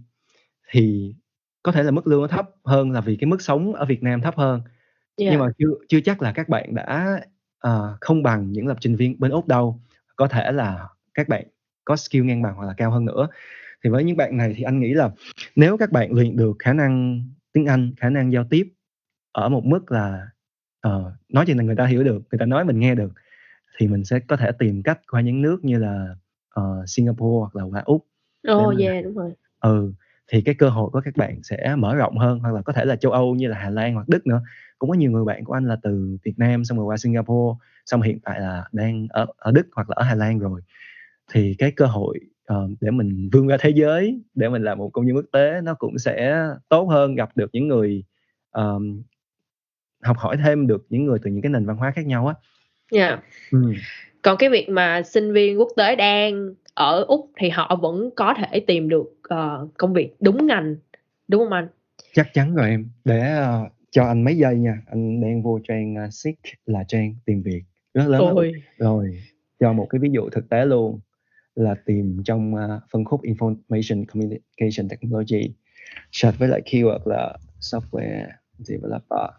thì có thể là mức lương nó thấp hơn là vì cái mức sống ở Việt Nam thấp hơn. Nhưng Yeah. mà chưa chưa chắc là các bạn đã ờ, không bằng những lập trình viên bên Úc đâu. Có thể là các bạn có skill ngang bằng hoặc là cao hơn nữa thì với những bạn này thì anh nghĩ là nếu các bạn luyện được khả năng tiếng Anh khả năng giao tiếp ở một mức là ờ, nói chuyện là người ta hiểu được người ta nói mình nghe được thì mình sẽ có thể tìm cách qua những nước như là ờ, Singapore hoặc là qua Úc Ồ, mà yeah, đúng rồi. ừ thì cái cơ hội của các bạn sẽ mở rộng hơn hoặc là có thể là châu Âu như là Hà Lan hoặc Đức nữa cũng có nhiều người bạn của anh là từ Việt Nam xong rồi qua Singapore xong hiện tại là đang ở ở Đức hoặc là ở Hà Lan rồi thì cái cơ hội ờ, để mình vươn ra thế giới để mình làm một công dân quốc tế nó cũng sẽ tốt hơn gặp được những người ờm, học hỏi thêm được những người từ những cái nền văn hóa khác nhau á Yeah. ừ. Còn cái việc mà sinh viên quốc tế đang ở Úc thì họ vẫn có thể tìm được ờ, công việc đúng ngành đúng không anh? chắc chắn rồi em để ờ, cho anh mấy giây nha anh đang vô trang uh, Seek là trang tìm việc rất lớn. Ôi. rồi cho một cái ví dụ thực tế luôn là tìm trong uh, phân khúc information communication technology search với lại keyword là software developer.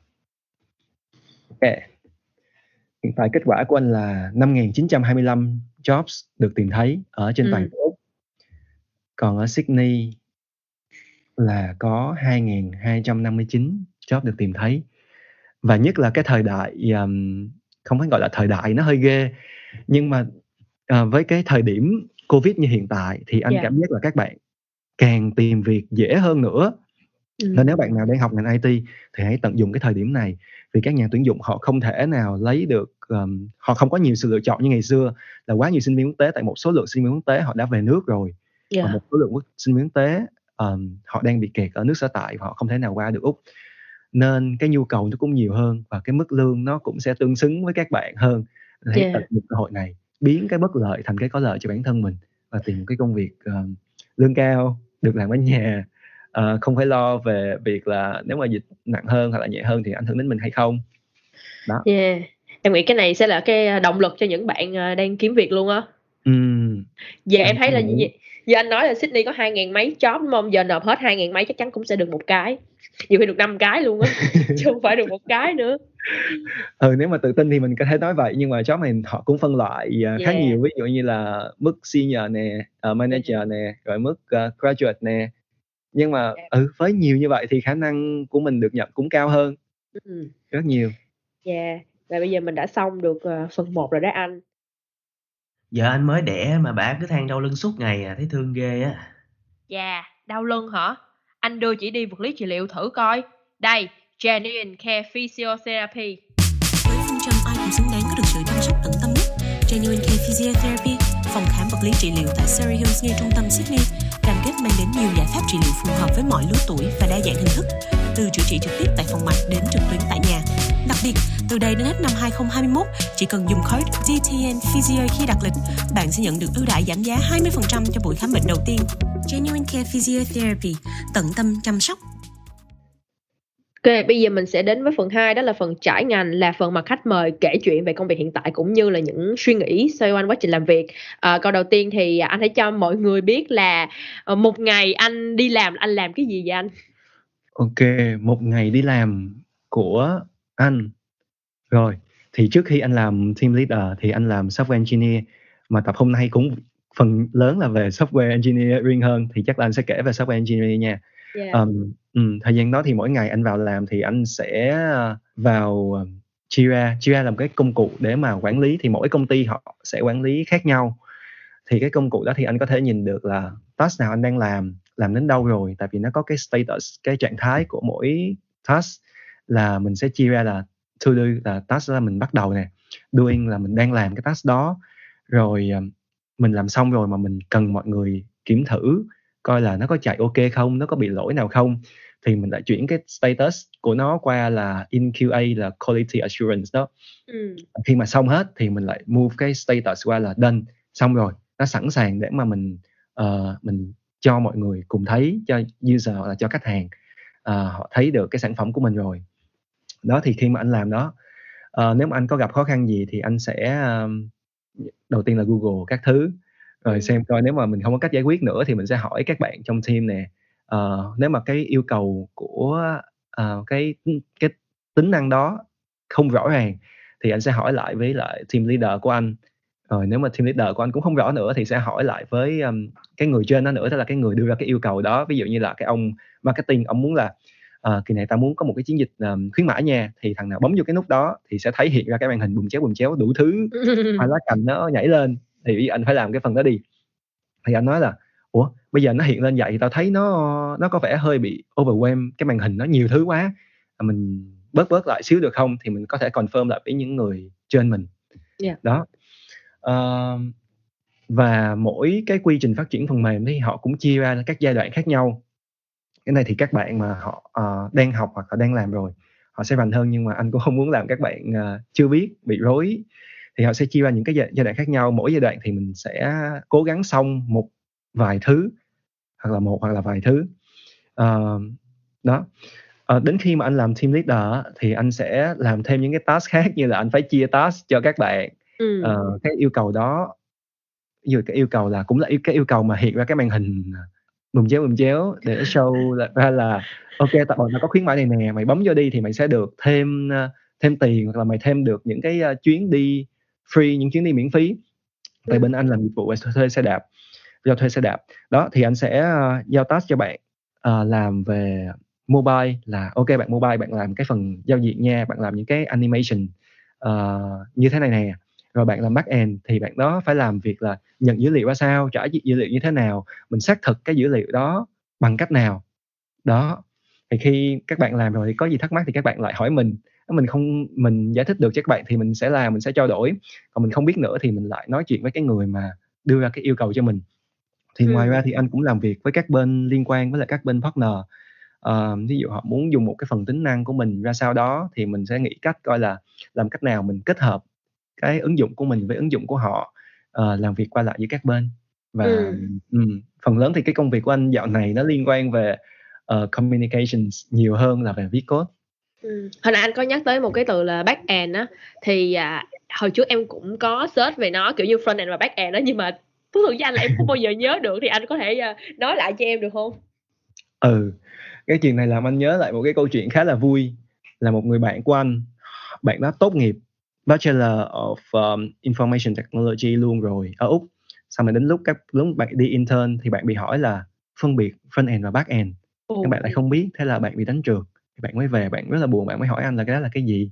Ok. Hiện tại kết quả của anh là 5.925 jobs được tìm thấy ở trên toàn Ừ. quốc. Úc còn ở Sydney là có 2.259 job được tìm thấy. Và nhất là cái thời đại um, không phải gọi là thời đại nó hơi ghê. Nhưng mà à, với cái thời điểm covid như hiện tại thì anh Yeah. cảm giác là các bạn càng tìm việc dễ hơn nữa Ừ. nên nếu bạn nào đang học ngành IT thì hãy tận dụng cái thời điểm này vì các nhà tuyển dụng họ không thể nào lấy được um, họ không có nhiều sự lựa chọn như ngày xưa là quá nhiều sinh viên quốc tế tại một số lượng sinh viên quốc tế họ đã về nước rồi Yeah. và một số lượng quốc- sinh viên quốc tế um, họ đang bị kẹt ở nước sở tại và họ không thể nào qua được úc nên cái nhu cầu nó cũng nhiều hơn và cái mức lương nó cũng sẽ tương xứng với các bạn hơn hãy Yeah. tận dụng cơ hội này biến cái bất lợi thành cái có lợi cho bản thân mình và tìm một cái công việc um, lương cao được làm ở nhà ờ, không phải lo về việc là nếu mà dịch nặng hơn hoặc là nhẹ hơn thì ảnh hưởng đến mình hay không Yeah. Em nghĩ cái này sẽ là cái động lực cho những bạn ờ, đang kiếm việc luôn á. Ừm, Giờ em thấy là như anh nói là Sydney có hai ngàn mấy job đúng không? Giờ nộp hết hai ngàn mấy chắc chắn cũng sẽ được một cái. Nhiều khi được năm cái luôn á, [LAUGHS] chứ không phải được một cái nữa. ừ nếu mà tự tin thì mình có thể nói vậy nhưng mà job này họ cũng phân loại à, khá Yeah. nhiều ví dụ như là mức senior nè ờ, manager nè rồi mức ờ, graduate nè nhưng mà Yeah. ừ với nhiều như vậy thì khả năng của mình được nhận cũng cao hơn Ừ. rất nhiều Yeah. Và bây giờ mình đã xong được ờ, phần 1 rồi đó anh. Giờ anh mới đẻ mà bà cứ than đau lưng suốt ngày à, thấy thương ghê á. Dạ, đau lưng hả? Anh đưa chị đi vật lý trị liệu thử coi. Đây, Genuine Care Physiotherapy. Với phương châm ai cũng xứng đáng có được sự chăm sóc tận tâm nhất, Genuine Care Physiotherapy, phòng khám vật lý trị liệu tại Surrey Hills ngay trung tâm Sydney, cam kết mang đến nhiều giải pháp trị liệu phù hợp với mọi lứa tuổi và đa dạng hình thức, từ chữa trị trực tiếp tại phòng mạch đến trực tuyến tại nhà. Đặc biệt, từ đây đến hết năm 2021, chỉ cần dùng code DTN Physio khi đặt lịch, bạn sẽ nhận được ưu đãi giảm giá 20% cho buổi khám bệnh đầu tiên. Genuine Care Physiotherapy, tận tâm chăm sóc Ok, bây giờ mình sẽ đến với phần 2 đó là phần trải ngành là phần mà khách mời kể chuyện về công việc hiện tại cũng như là những suy nghĩ xoay quanh quá trình làm việc. À, câu đầu tiên thì anh hãy cho mọi người biết là ờ, một ngày anh đi làm anh làm cái gì vậy anh? ok một ngày đi làm của anh rồi thì trước khi anh làm team leader thì anh làm software engineer mà tập hôm nay cũng phần lớn là về software engineering hơn thì chắc là anh sẽ kể về software engineering nha Yeah. Ờm, ừm, thời gian đó thì mỗi ngày anh vào làm thì anh sẽ, a, vào, ờ, Jira. Jira là một cái công cụ để mà quản lý, thì mỗi công ty họ sẽ quản lý khác nhau. Thì cái công cụ đó thì anh có thể nhìn được là task nào anh đang làm, làm đến đâu rồi, tại vì nó có cái status, cái trạng thái của mỗi task là mình sẽ chia ra là to do là task là mình bắt đầu nè, doing là mình đang làm cái task đó, rồi, mình làm xong rồi mà mình cần mọi người kiểm thử coi là nó có chạy kê không, nó có bị lỗi nào không, thì mình lại chuyển cái status của nó qua là in QA là quality assurance đó. Ừm. Khi mà xong hết thì mình lại move cái status qua là done, xong rồi, nó sẵn sàng để mà mình, ờ, mình cho mọi người cùng thấy, cho user hoặc là cho khách hàng, ờ, họ thấy được cái sản phẩm của mình rồi. Đó, thì khi mà anh làm đó, ờ, nếu mà anh có gặp khó khăn gì thì anh sẽ, ờm, đầu tiên là Google các thứ, rồi Ừm. xem coi nếu mà mình không có cách giải quyết nữa thì mình sẽ hỏi các bạn trong team nè. Ờ, nếu mà cái yêu cầu của, ờ, cái, cái tính năng đó không rõ ràng thì anh sẽ hỏi lại với lại team leader của anh. Rồi nếu mà team leader của anh cũng không rõ nữa thì sẽ hỏi lại với, ưm, cái người trên đó nữa, tức là cái người đưa ra cái yêu cầu đó. Ví dụ như là cái ông marketing, ổng muốn là, ờ, kỳ này tao muốn có một cái chiến dịch, ờm, khuyến mãi nha, thì thằng nào bấm vô cái nút đó thì sẽ thể hiện ra cái màn hình bùm chéo, bùm chéo đủ thứ, [LAUGHS] hoa lá cành nó nhảy lên, thì anh phải làm cái phần đó đi. Thì anh nói là "Ủa, bây giờ nó hiện lên vậy tao thấy nó nó có vẻ hơi bị overwhelm, cái màn hình nó nhiều thứ quá, à, mình bớt bớt lại xíu được không?" Thì mình có thể confirm lại với những người trên mình. Yeah. Đó. Ờm, và mỗi cái quy trình phát triển phần mềm thì họ cũng chia ra các giai đoạn khác nhau. Cái này thì các bạn mà họ, ờ, đang học hoặc là đang làm rồi, họ sẽ rành hơn, nhưng mà anh cũng không muốn làm các bạn, ờ, chưa biết bị rối. Thì họ sẽ chia ra những cái giai đoạn khác nhau, mỗi giai đoạn thì mình sẽ cố gắng xong một vài thứ, hoặc là một hoặc là vài thứ. Ờ, đó. Ờ, đến khi mà anh làm team leader thì anh sẽ làm thêm những cái task khác như là anh phải chia task cho các bạn. Ờ, cái yêu cầu đó dụ cái yêu cầu là cũng là cái yêu cầu mà hiện ra cái màn hình, bùm chéo, bùm chéo để show là ra là "Ô kê, tao, ờ, tao có khuyến mãi này nè, mày bấm vô đi thì mày sẽ được thêm, ơ, thêm tiền hoặc là mày thêm được những cái, a, chuyến đi free, những chuyến đi miễn phí." Tại Ừm. bên anh làm dịch vụ về thuê xe đạp, cho thuê xe đạp. Đó, thì anh sẽ, a, giao task cho bạn, ờ, làm về mobile là "Ô kê, bạn mobile bạn làm cái phần giao diện nha, bạn làm những cái animation, ờ, như thế này nè." Rồi bạn làm backend thì bạn đó phải làm việc là nhận dữ liệu ra sao, trả dữ liệu như thế nào, mình xác thực cái dữ liệu đó bằng cách nào. Đó, thì khi các bạn làm rồi thì có gì thắc mắc thì các bạn lại hỏi mình, mình không mình giải thích được cho các bạn thì mình sẽ làm, mình sẽ trao đổi, còn mình không biết nữa thì mình lại nói chuyện với cái người mà đưa ra cái yêu cầu cho mình. Thì ngoài Ừm. ra thì anh cũng làm việc với các bên liên quan với lại các bên partner. Ờ, ví dụ họ muốn dùng một cái phần tính năng của mình ra sao đó thì mình sẽ nghĩ cách coi là làm cách nào mình kết hợp cái ứng dụng của mình với ứng dụng của họ, ờ, làm việc qua lại giữa các bên. Và, Ừm. ừm, phần lớn thì cái công việc của anh dạo này nó liên quan về, ờ, communications nhiều hơn là về viết code. Ừm, hồi nãy anh có nhắc tới một cái từ là backend á, thì, à, hồi trước em cũng có search về nó, kiểu như frontend và backend á, nhưng mà thú thực với anh là em không bao giờ nhớ được, thì anh có thể, a, nói lại cho em được hông? Ừ, cái chuyện này làm anh nhớ lại một cái câu chuyện khá là vui, là một người bạn của anh, bạn đó tốt nghiệp Bachelor of, um, Information Technology luôn rồi ở Úc. Xong rồi đến lúc các lúc bạn đi intern thì bạn bị hỏi là phân biệt frontend và backend, các bạn lại không biết, thế là bạn bị đánh trượt. Thì bạn mới về, bạn rất là buồn, bạn mới hỏi anh là cái đó là cái gì.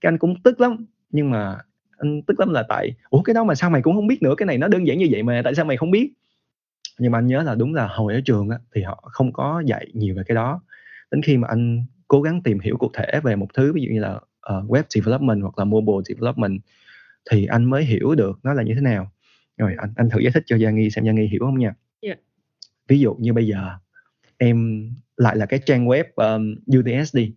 Cái anh cũng tức lắm, nhưng mà anh tức lắm là tại "Ủa, cái đó mà sao mày cũng hông biết nữa, cái này nó đơn giản như vậy mà, tại sao mày không biết?" Nhưng mà anh nhớ là đúng là hồi ở trường á, thì họ không có dạy nhiều về cái đó. Đến khi mà anh cố gắng tìm hiểu cụ thể về một thứ, ví dụ như là, ờ, web development hoặc là mobile development thì anh mới hiểu được nó là như thế nào. Rồi anh anh thử giải thích cho Gia Nghi xem Gia Nghi hiểu hông nha. Yeah. Ví dụ như bây giờ em lại là cái trang web, ờm, UTS đi,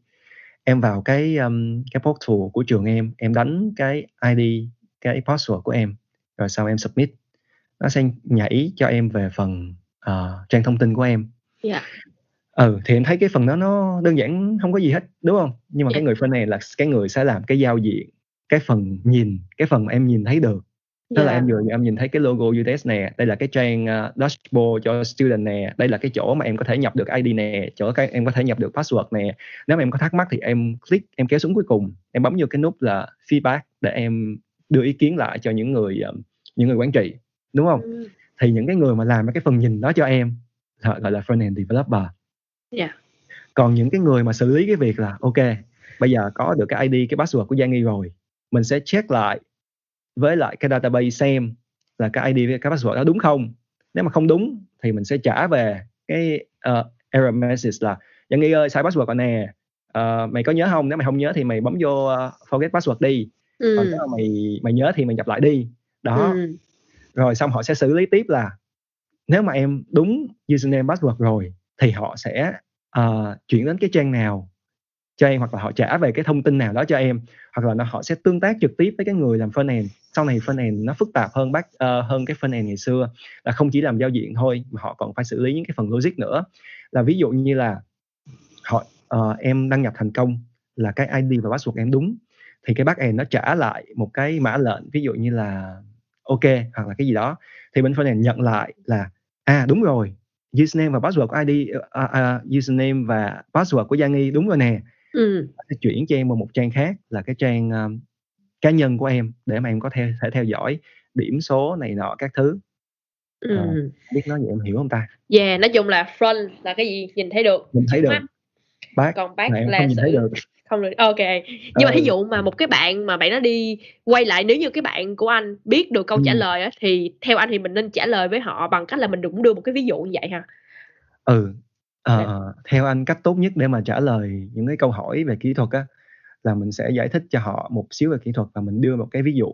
em vào cái, ưm, cái portal của trường em, em đánh cái ID, cái password của em, rồi sau em submit, nó sẽ nhảy cho em về phần, ờ, trang thông tin của em. Yeah. Ừ, thì em thấy cái phần đó nó đơn giản hông có gì hết, đúng hông? Nhưng mà cái Yeah. người frontend là s cái người sẽ làm cái giao diện, cái phần nhìn, cái phần mà em nhìn thấy được. Tức là Yeah. em vừa em nhìn thấy cái logo UTS nè, đây là cái trang, a, dashboard cho student nè, đây là cái chỗ mà em có thể nhập được ID nè, chỗ cái em có thể nhập được password nè. Nếu mà em có thắc mắc thì em click, em kéo xuống cuối cùng, em bấm vô cái nút là feedback để em đưa ý kiến lại cho những người, ờm, những người quản trị, đúng hông? Ừm. Thì những cái người mà làm cái phần nhìn đó cho em, gọi là frontend developer. Dạ. Còn những cái người mà xử lý cái việc là OK, bây giờ có được cái ID, cái password của Giang Nghi rồi, mình sẽ check lại với lại cái database xem là cái ID với cái password đó đúng không. Nếu mà không đúng thì mình sẽ trả về cái uh, error message là Giang Nghi ơi sai password rồi nè. Uh, mày có nhớ không? Nếu mày không nhớ thì mày bấm vô uh, forget password đi. Ừ. Còn nếu mà mày mày nhớ thì mày nhập lại đi. Đó. Ừ. Rồi xong họ sẽ xử lý tiếp là nếu mà em đúng username password rồi thì họ sẽ uh, chuyển đến cái trang nào cho em hoặc là họ trả về cái thông tin nào đó cho em hoặc là nó họ sẽ tương tác trực tiếp với cái người làm phân end. Sau này phân end nó phức tạp hơn back uh, ờ, hơn cái phân end ngày xưa là không chỉ làm giao diện thôi mà họ còn phải xử lý những cái phần logic nữa. Là ví dụ như là họ uh, em đăng nhập thành công là cái ID và password em đúng thì cái bác nó trả lại một cái mã lệnh ví dụ như là ok hoặc là cái gì đó. Thì bên phân end nhận lại là à đúng rồi username và password của ID uh, uh, username và password của Giang Nghi. Đúng rồi nè. Ừ. sẽ chuyển cho em vào một trang khác là cái trang um, cá nhân của em để mà em có thể thể theo dõi điểm số này nọ các thứ. Ừ. Ờ. biết nói vậy em hiểu không ta? Yeah, nói chung là front là cái gì nhìn thấy được, mình thấy được. Back còn back là em không nhìn thấy xử được không được. Ok. Nhưng mà Ừ. ví dụ mà một cái bạn mà bạn nó đi quay lại nếu như cái bạn của anh biết được câu trả Ừ. lời á thì theo anh thì mình nên trả lời với họ bằng cách là mình cũng đưa một cái ví dụ như vậy ha. ừ Ờ, Dạ. theo anh cách tốt nhất để mà trả lời những cái câu hỏi về kỹ thuật á là mình sẽ giải thích cho họ một xíu về kỹ thuật và mình đưa một cái ví dụ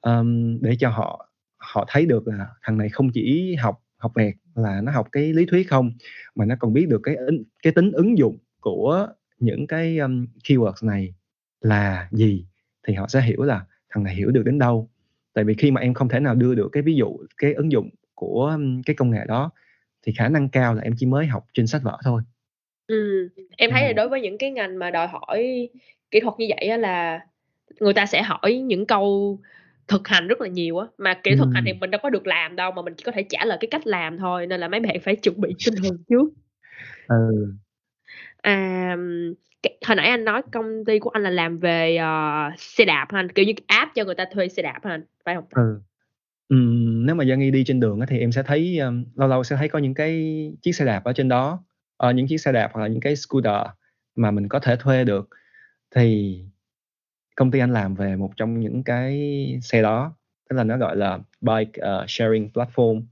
um, để cho họ họ thấy được là thằng này không chỉ học học vẹt là nó học cái lý thuyết không mà nó còn biết được cái cái tính ứng dụng của những cái um, keywords này là gì thì họ sẽ hiểu là thằng này hiểu được đến đâu tại vì khi mà em không thể nào đưa được cái ví dụ cái ứng dụng của um, cái công nghệ đó thì khả năng cao là em chỉ mới học trên sách vở thôi Ừ. Em thấy là Ừ. đối với những cái ngành mà đòi hỏi kỹ thuật như vậy á là người ta sẽ hỏi những câu thực hành rất là nhiều á mà kỹ thuật hành thì Ừ. mình đâu có được làm đâu mà mình chỉ có thể trả lời cái cách làm thôi nên là mấy bạn phải chuẩn bị tinh thần trước. ừ À, hồi nãy anh nói công ty của anh là làm về uh, xe đạp hả anh? Kiểu như app cho người ta thuê xe đạp hả anh? Phải không? ừ. Ừ, nếu mà Giang Nghi đi trên đường thì em sẽ thấy um, lâu lâu sẽ thấy có những cái chiếc xe đạp ở trên đó. Uh, những chiếc xe đạp hoặc là những cái scooter mà mình có thể thuê được. Thì công ty anh làm về một trong những cái xe đó tức là nó gọi là bike uh, sharing platform.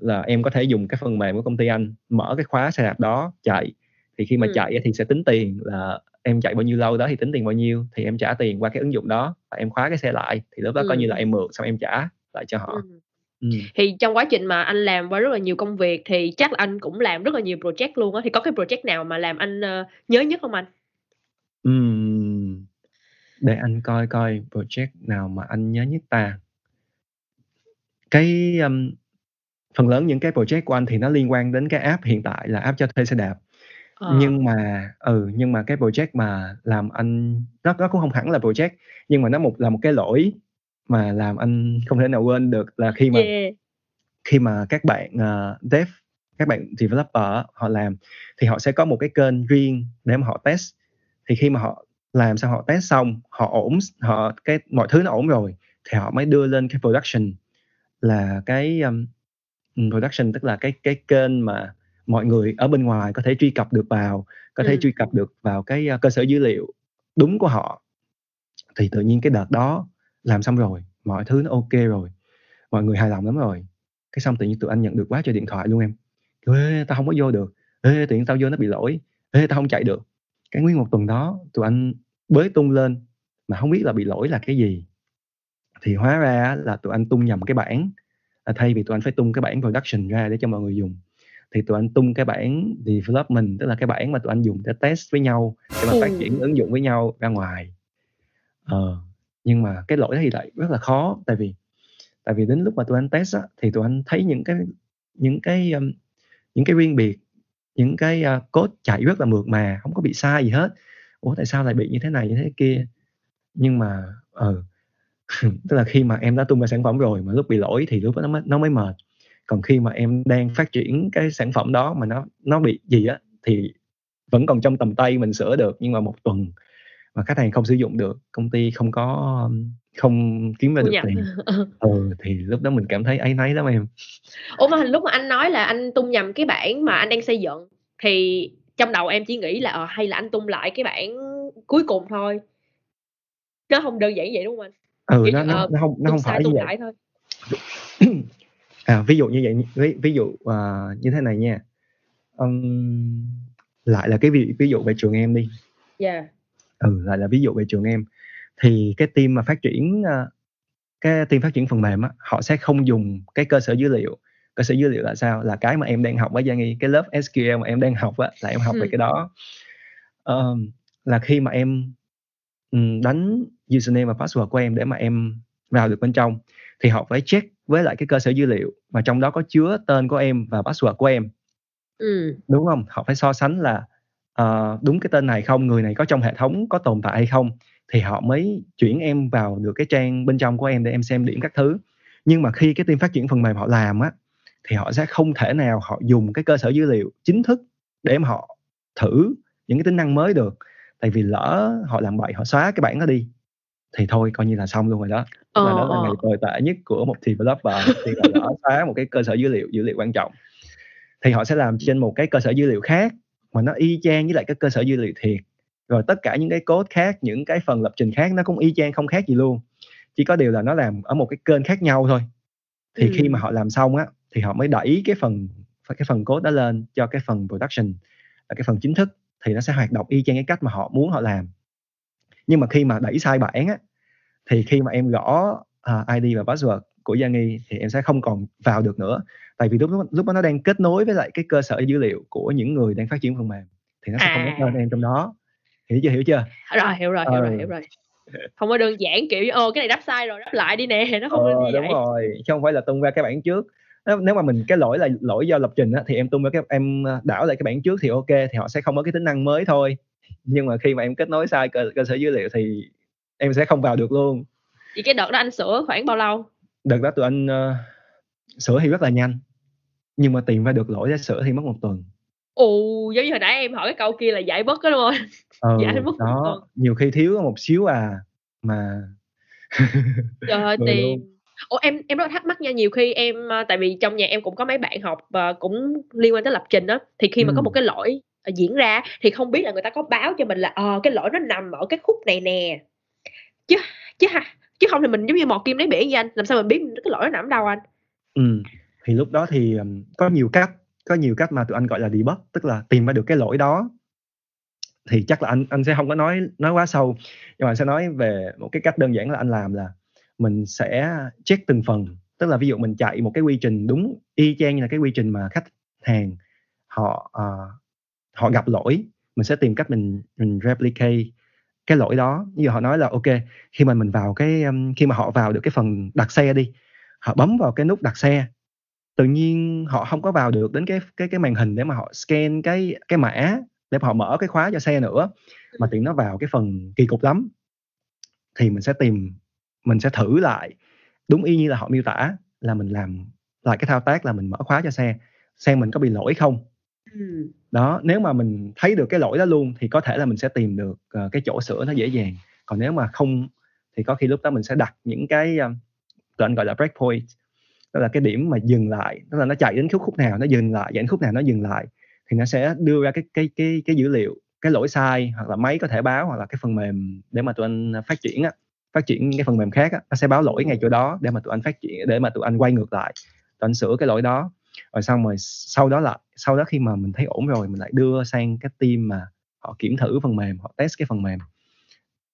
Là em có thể dùng cái phần mềm của công ty anh mở cái khóa xe đạp đó chạy thì khi mà Ừ. chạy thì sẽ tính tiền là em chạy bao nhiêu lâu đó thì tính tiền bao nhiêu thì em trả tiền qua cái ứng dụng đó và em khóa cái xe lại thì lúc đó coi như là Ừ. em mượn xong em trả lại cho họ Ừ. ừ. Thì trong quá trình mà anh làm với rất là nhiều công việc thì chắc là anh cũng làm rất là nhiều project luôn á thì có cái project nào mà làm anh ờ, nhớ nhất không anh? Ừm, để anh coi coi project nào mà anh nhớ nhất ta cái um, phần lớn những cái project của anh thì nó liên quan đến cái app hiện tại là app cho thuê xe đạp Ờ. nhưng mà ừ nhưng mà cái project mà làm anh nó nó cũng không hẳn là project nhưng mà nó một là một cái lỗi mà làm anh không thể nào quên được là khi mà Yeah. khi mà các bạn ờ, dev các bạn developer họ làm thì họ sẽ có một cái kênh riêng để mà họ test thì khi mà họ làm xong họ test xong họ ổn họ cái mọi thứ nó ổn rồi thì họ mới đưa lên cái production là cái um, production tức là cái cái kênh mà mọi người ở bên ngoài có thể truy cập được vào có thể Ừ. truy cập được vào cái uh, cơ sở dữ liệu đúng của họ. Thì tự nhiên cái đợt đó làm xong rồi mọi thứ nó ok rồi mọi người hài lòng lắm rồi. Cái xong tự nhiên tụi anh nhận được quá trời điện thoại luôn em. Ê tao không có vô được. Ê tự nhiên tao vô nó bị lỗi. Ê tao không chạy được. Cái nguyên một tuần đó tụi anh bới tung lên mà không biết là bị lỗi là cái gì. Thì hóa ra là tụi anh tung nhầm cái bản thay vì tụi anh phải tung cái bản production ra để cho mọi người dùng thì tụi anh tung cái bản development tức là cái bản mà tụi anh dùng để test với nhau để mà phát Ừ. triển ứng dụng với nhau ra ngoài. Ờ nhưng mà cái lỗi đó thì lại rất là khó tại vì tại vì đến lúc mà tụi anh test á, thì tụi anh thấy những cái những cái um, những cái riêng biệt những cái uh, code chạy rất là mượt mà không có bị sai gì hết. Ủa tại sao lại bị như thế này như thế kia? Nhưng mà ờ [LAUGHS] tức là khi mà em đã tung ra sản phẩm rồi mà lúc bị lỗi thì lúc đó nó mới, nó mới mệt còn khi mà em đang phát triển cái sản phẩm đó mà nó nó bị gì á thì vẫn còn trong tầm tay mình sửa được nhưng mà một tuần mà khách hàng không sử dụng được công ty không có không kiếm ra được tiền. [LAUGHS] Ừ thì lúc đó mình cảm thấy áy náy lắm em. Ủa mà lúc mà anh nói là anh tung nhầm cái bản mà anh đang xây dựng thì trong đầu em chỉ nghĩ là ờ, hay là anh tung lại cái bản cuối cùng thôi? Nó không đơn giản vậy đúng không anh? Ừ Kiểu nó nó ờ, nó không nó không phải tung vậy. lại thôi [CLEARS THROAT] [CLEARS THROAT] à ví dụ như vậy ví, ví dụ à, như thế này nha. Ừm, lại là cái ví, ví dụ về trường em đi. Dạ. Ừ lại là ví dụ về trường em. Thì cái team mà phát triển à, cái team phát triển phần mềm á họ sẽ không dùng cái cơ sở dữ liệu. Cơ sở dữ liệu là sao? Là cái mà em đang học với Giang Nghi cái lớp SQL mà em đang học á là em học về Ừ. cái đó. Ờm, là khi mà em đánh username và password của em để mà em vào được bên trong thì họ phải check với lại cái cơ sở dữ liệu mà trong đó có chứa tên của em và password của em. Ừ. Đúng không? Họ phải so sánh là ờ, đúng cái tên này không người này có trong hệ thống có tồn tại hay không thì họ mới chuyển em vào được cái trang bên trong của em để em xem điểm các thứ. Nhưng mà khi cái team phát triển phần mềm họ làm á thì họ sẽ không thể nào họ dùng cái cơ sở dữ liệu chính thức để mà họ thử những cái tính năng mới được. Tại vì lỡ họ làm bậy họ xóa cái bản đó đi thì thôi coi như là xong luôn rồi đó. Ờ, đó là ờ. ngày tồi tệ nhất của một developer khi lỡ xóa một cái cơ sở dữ liệu dữ liệu quan trọng. Thì họ sẽ làm trên một cái cơ sở dữ liệu khác mà nó y chang với lại cái cơ sở dữ liệu thiệt. Rồi tất cả những cái code khác những cái phần lập trình khác nó cũng y chang không khác gì luôn. Chỉ có điều là nó làm ở một cái kênh khác nhau thôi. Thì Ừ. khi mà họ làm xong á thì họ mới đẩy cái phần cái phần code đó lên cho cái phần production là cái phần chính thức. Thì nó sẽ hoạt động y chang cái cách mà họ muốn họ làm nhưng mà khi mà đẩy sai bản á thì khi mà em gõ à, ID và password của Giang Nghi thì em sẽ không còn vào được nữa. Tại vì lúc lúc đó nó đang kết nối với lại cái cơ sở dữ liệu của những người đang phát triển phần mềm thì nó sẽ không À. có tên em trong đó. Hiểu chưa hiểu chưa? Rồi hiểu rồi hiểu rồi Ừ. hiểu rồi. Không có đơn giản kiểu như, ô cái này đắp sai rồi đắp lại đi nè. [LAUGHS] Nó không ờ, như đúng vậy rồi chứ không phải là tung ra cái bản trước. Nếu, mà mình cái lỗi là lỗi do lập trình á, thì em tung ra cái em đảo lại cái bản trước thì ok thì họ sẽ không có cái tính năng mới thôi nhưng mà khi mà em kết nối sai cơ, cơ sở dữ liệu thì em sẽ không vào được luôn. Thì cái đợt đó anh sửa khoảng bao lâu? Đợt đó tụi anh ờ, sửa thì rất là nhanh nhưng mà tìm ra được lỗi để sửa thì mất một tuần. Ồ giống như hồi nãy em hỏi cái câu kia là giải bất đó đúng không ừ, [LAUGHS] Dạ, mất một tuần. đó nhiều khi thiếu có một xíu à mà [LAUGHS] trời ơi [LAUGHS] Ừ, tiền. ồ em em rất thắc mắc nha nhiều khi em ờ, tại vì trong nhà em cũng có mấy bạn học và cũng liên quan tới lập trình đó thì khi mà có Ừ. một cái lỗi Ờ, diễn ra thì không biết là người ta có báo cho mình là ờ cái lỗi nó nằm ở cái khúc này nè. Chứ chứ ha chứ không thì mình giống như mò kim lấy bể với anh làm sao mình biết cái lỗi nó nằm ở đâu anh? Ừ. thì lúc đó thì có nhiều cách có nhiều cách mà tụi anh gọi là debug tức là tìm ra được cái lỗi đó. Thì chắc là anh anh sẽ không có nói nói quá sâu nhưng mà anh sẽ nói về một cái cách đơn giản là anh làm là mình sẽ check từng phần. Tức là ví dụ mình chạy một cái quy trình đúng y chang như là cái quy trình mà khách hàng họ uh, họ gặp lỗi mình sẽ tìm cách mình mình replicate cái lỗi đó. Dụ họ nói là ok khi mà mình vào cái um, khi mà họ vào được cái phần đặt xe đi họ bấm vào cái nút đặt xe tự nhiên họ không có vào được đến cái cái cái màn hình để mà họ scan cái cái mã để mà họ mở cái khóa cho xe nữa mà tiện nó vào cái phần kỳ cục lắm. Thì mình sẽ tìm mình sẽ thử lại. Đúng y như là họ miêu tả là mình làm lại cái thao tác là mình mở khóa cho xe xem mình có bị lỗi không đó nếu mà mình thấy được cái lỗi đó luôn thì có thể là mình sẽ tìm được ờ, cái chỗ sửa nó dễ dàng. Còn nếu mà không thì có khi lúc đó mình sẽ đặt những cái ờ, um, tụi anh gọi là breakpoint đó là cái điểm mà dừng lại tức là nó chạy đến khúc khúc nào nó dừng lại đến khúc nào nó dừng lại thì nó sẽ đưa ra cái cái cái cái dữ liệu cái lỗi sai hoặc là máy có thể báo hoặc là cái phần mềm để mà tụi anh phát triển á phát triển cái phần mềm khác á nó sẽ báo lỗi ngay chỗ đó để mà tụi anh phát triển để mà tụi anh quay ngược lại tụi anh sửa cái lỗi đó rồi xong rồi sau đó là sau đó khi mà mình thấy ổn rồi mình lại đưa sang cái team mà họ kiểm thử phần mềm họ test cái phần mềm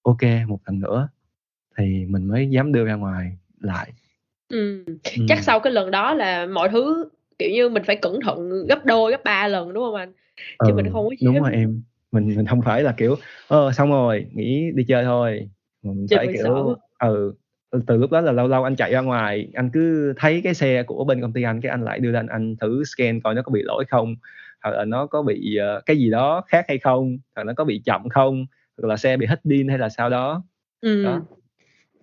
ok một lần nữa thì mình mới dám đưa ra ngoài lại Ừ. Ừ. chắc sau cái lần đó là mọi thứ kiểu như mình phải cẩn thận gấp đôi gấp ba lần đúng không anh chứ mình không có đúng rồi em mình mình không phải là kiểu ờ xong rồi nghỉ đi chơi thôi mình Chứ phải phải kiểu sợ. ừ từ lúc đó là lâu lâu anh chạy ra ngoài anh cứ thấy cái xe của bên công ty anh cái anh lại đưa lên anh thử scan coi nó có bị lỗi không hoặc là nó có bị ờ, cái gì đó khác hay không hoặc nó có bị chậm không hoặc là xe bị hết pin hay là sao đó ừ. Đó.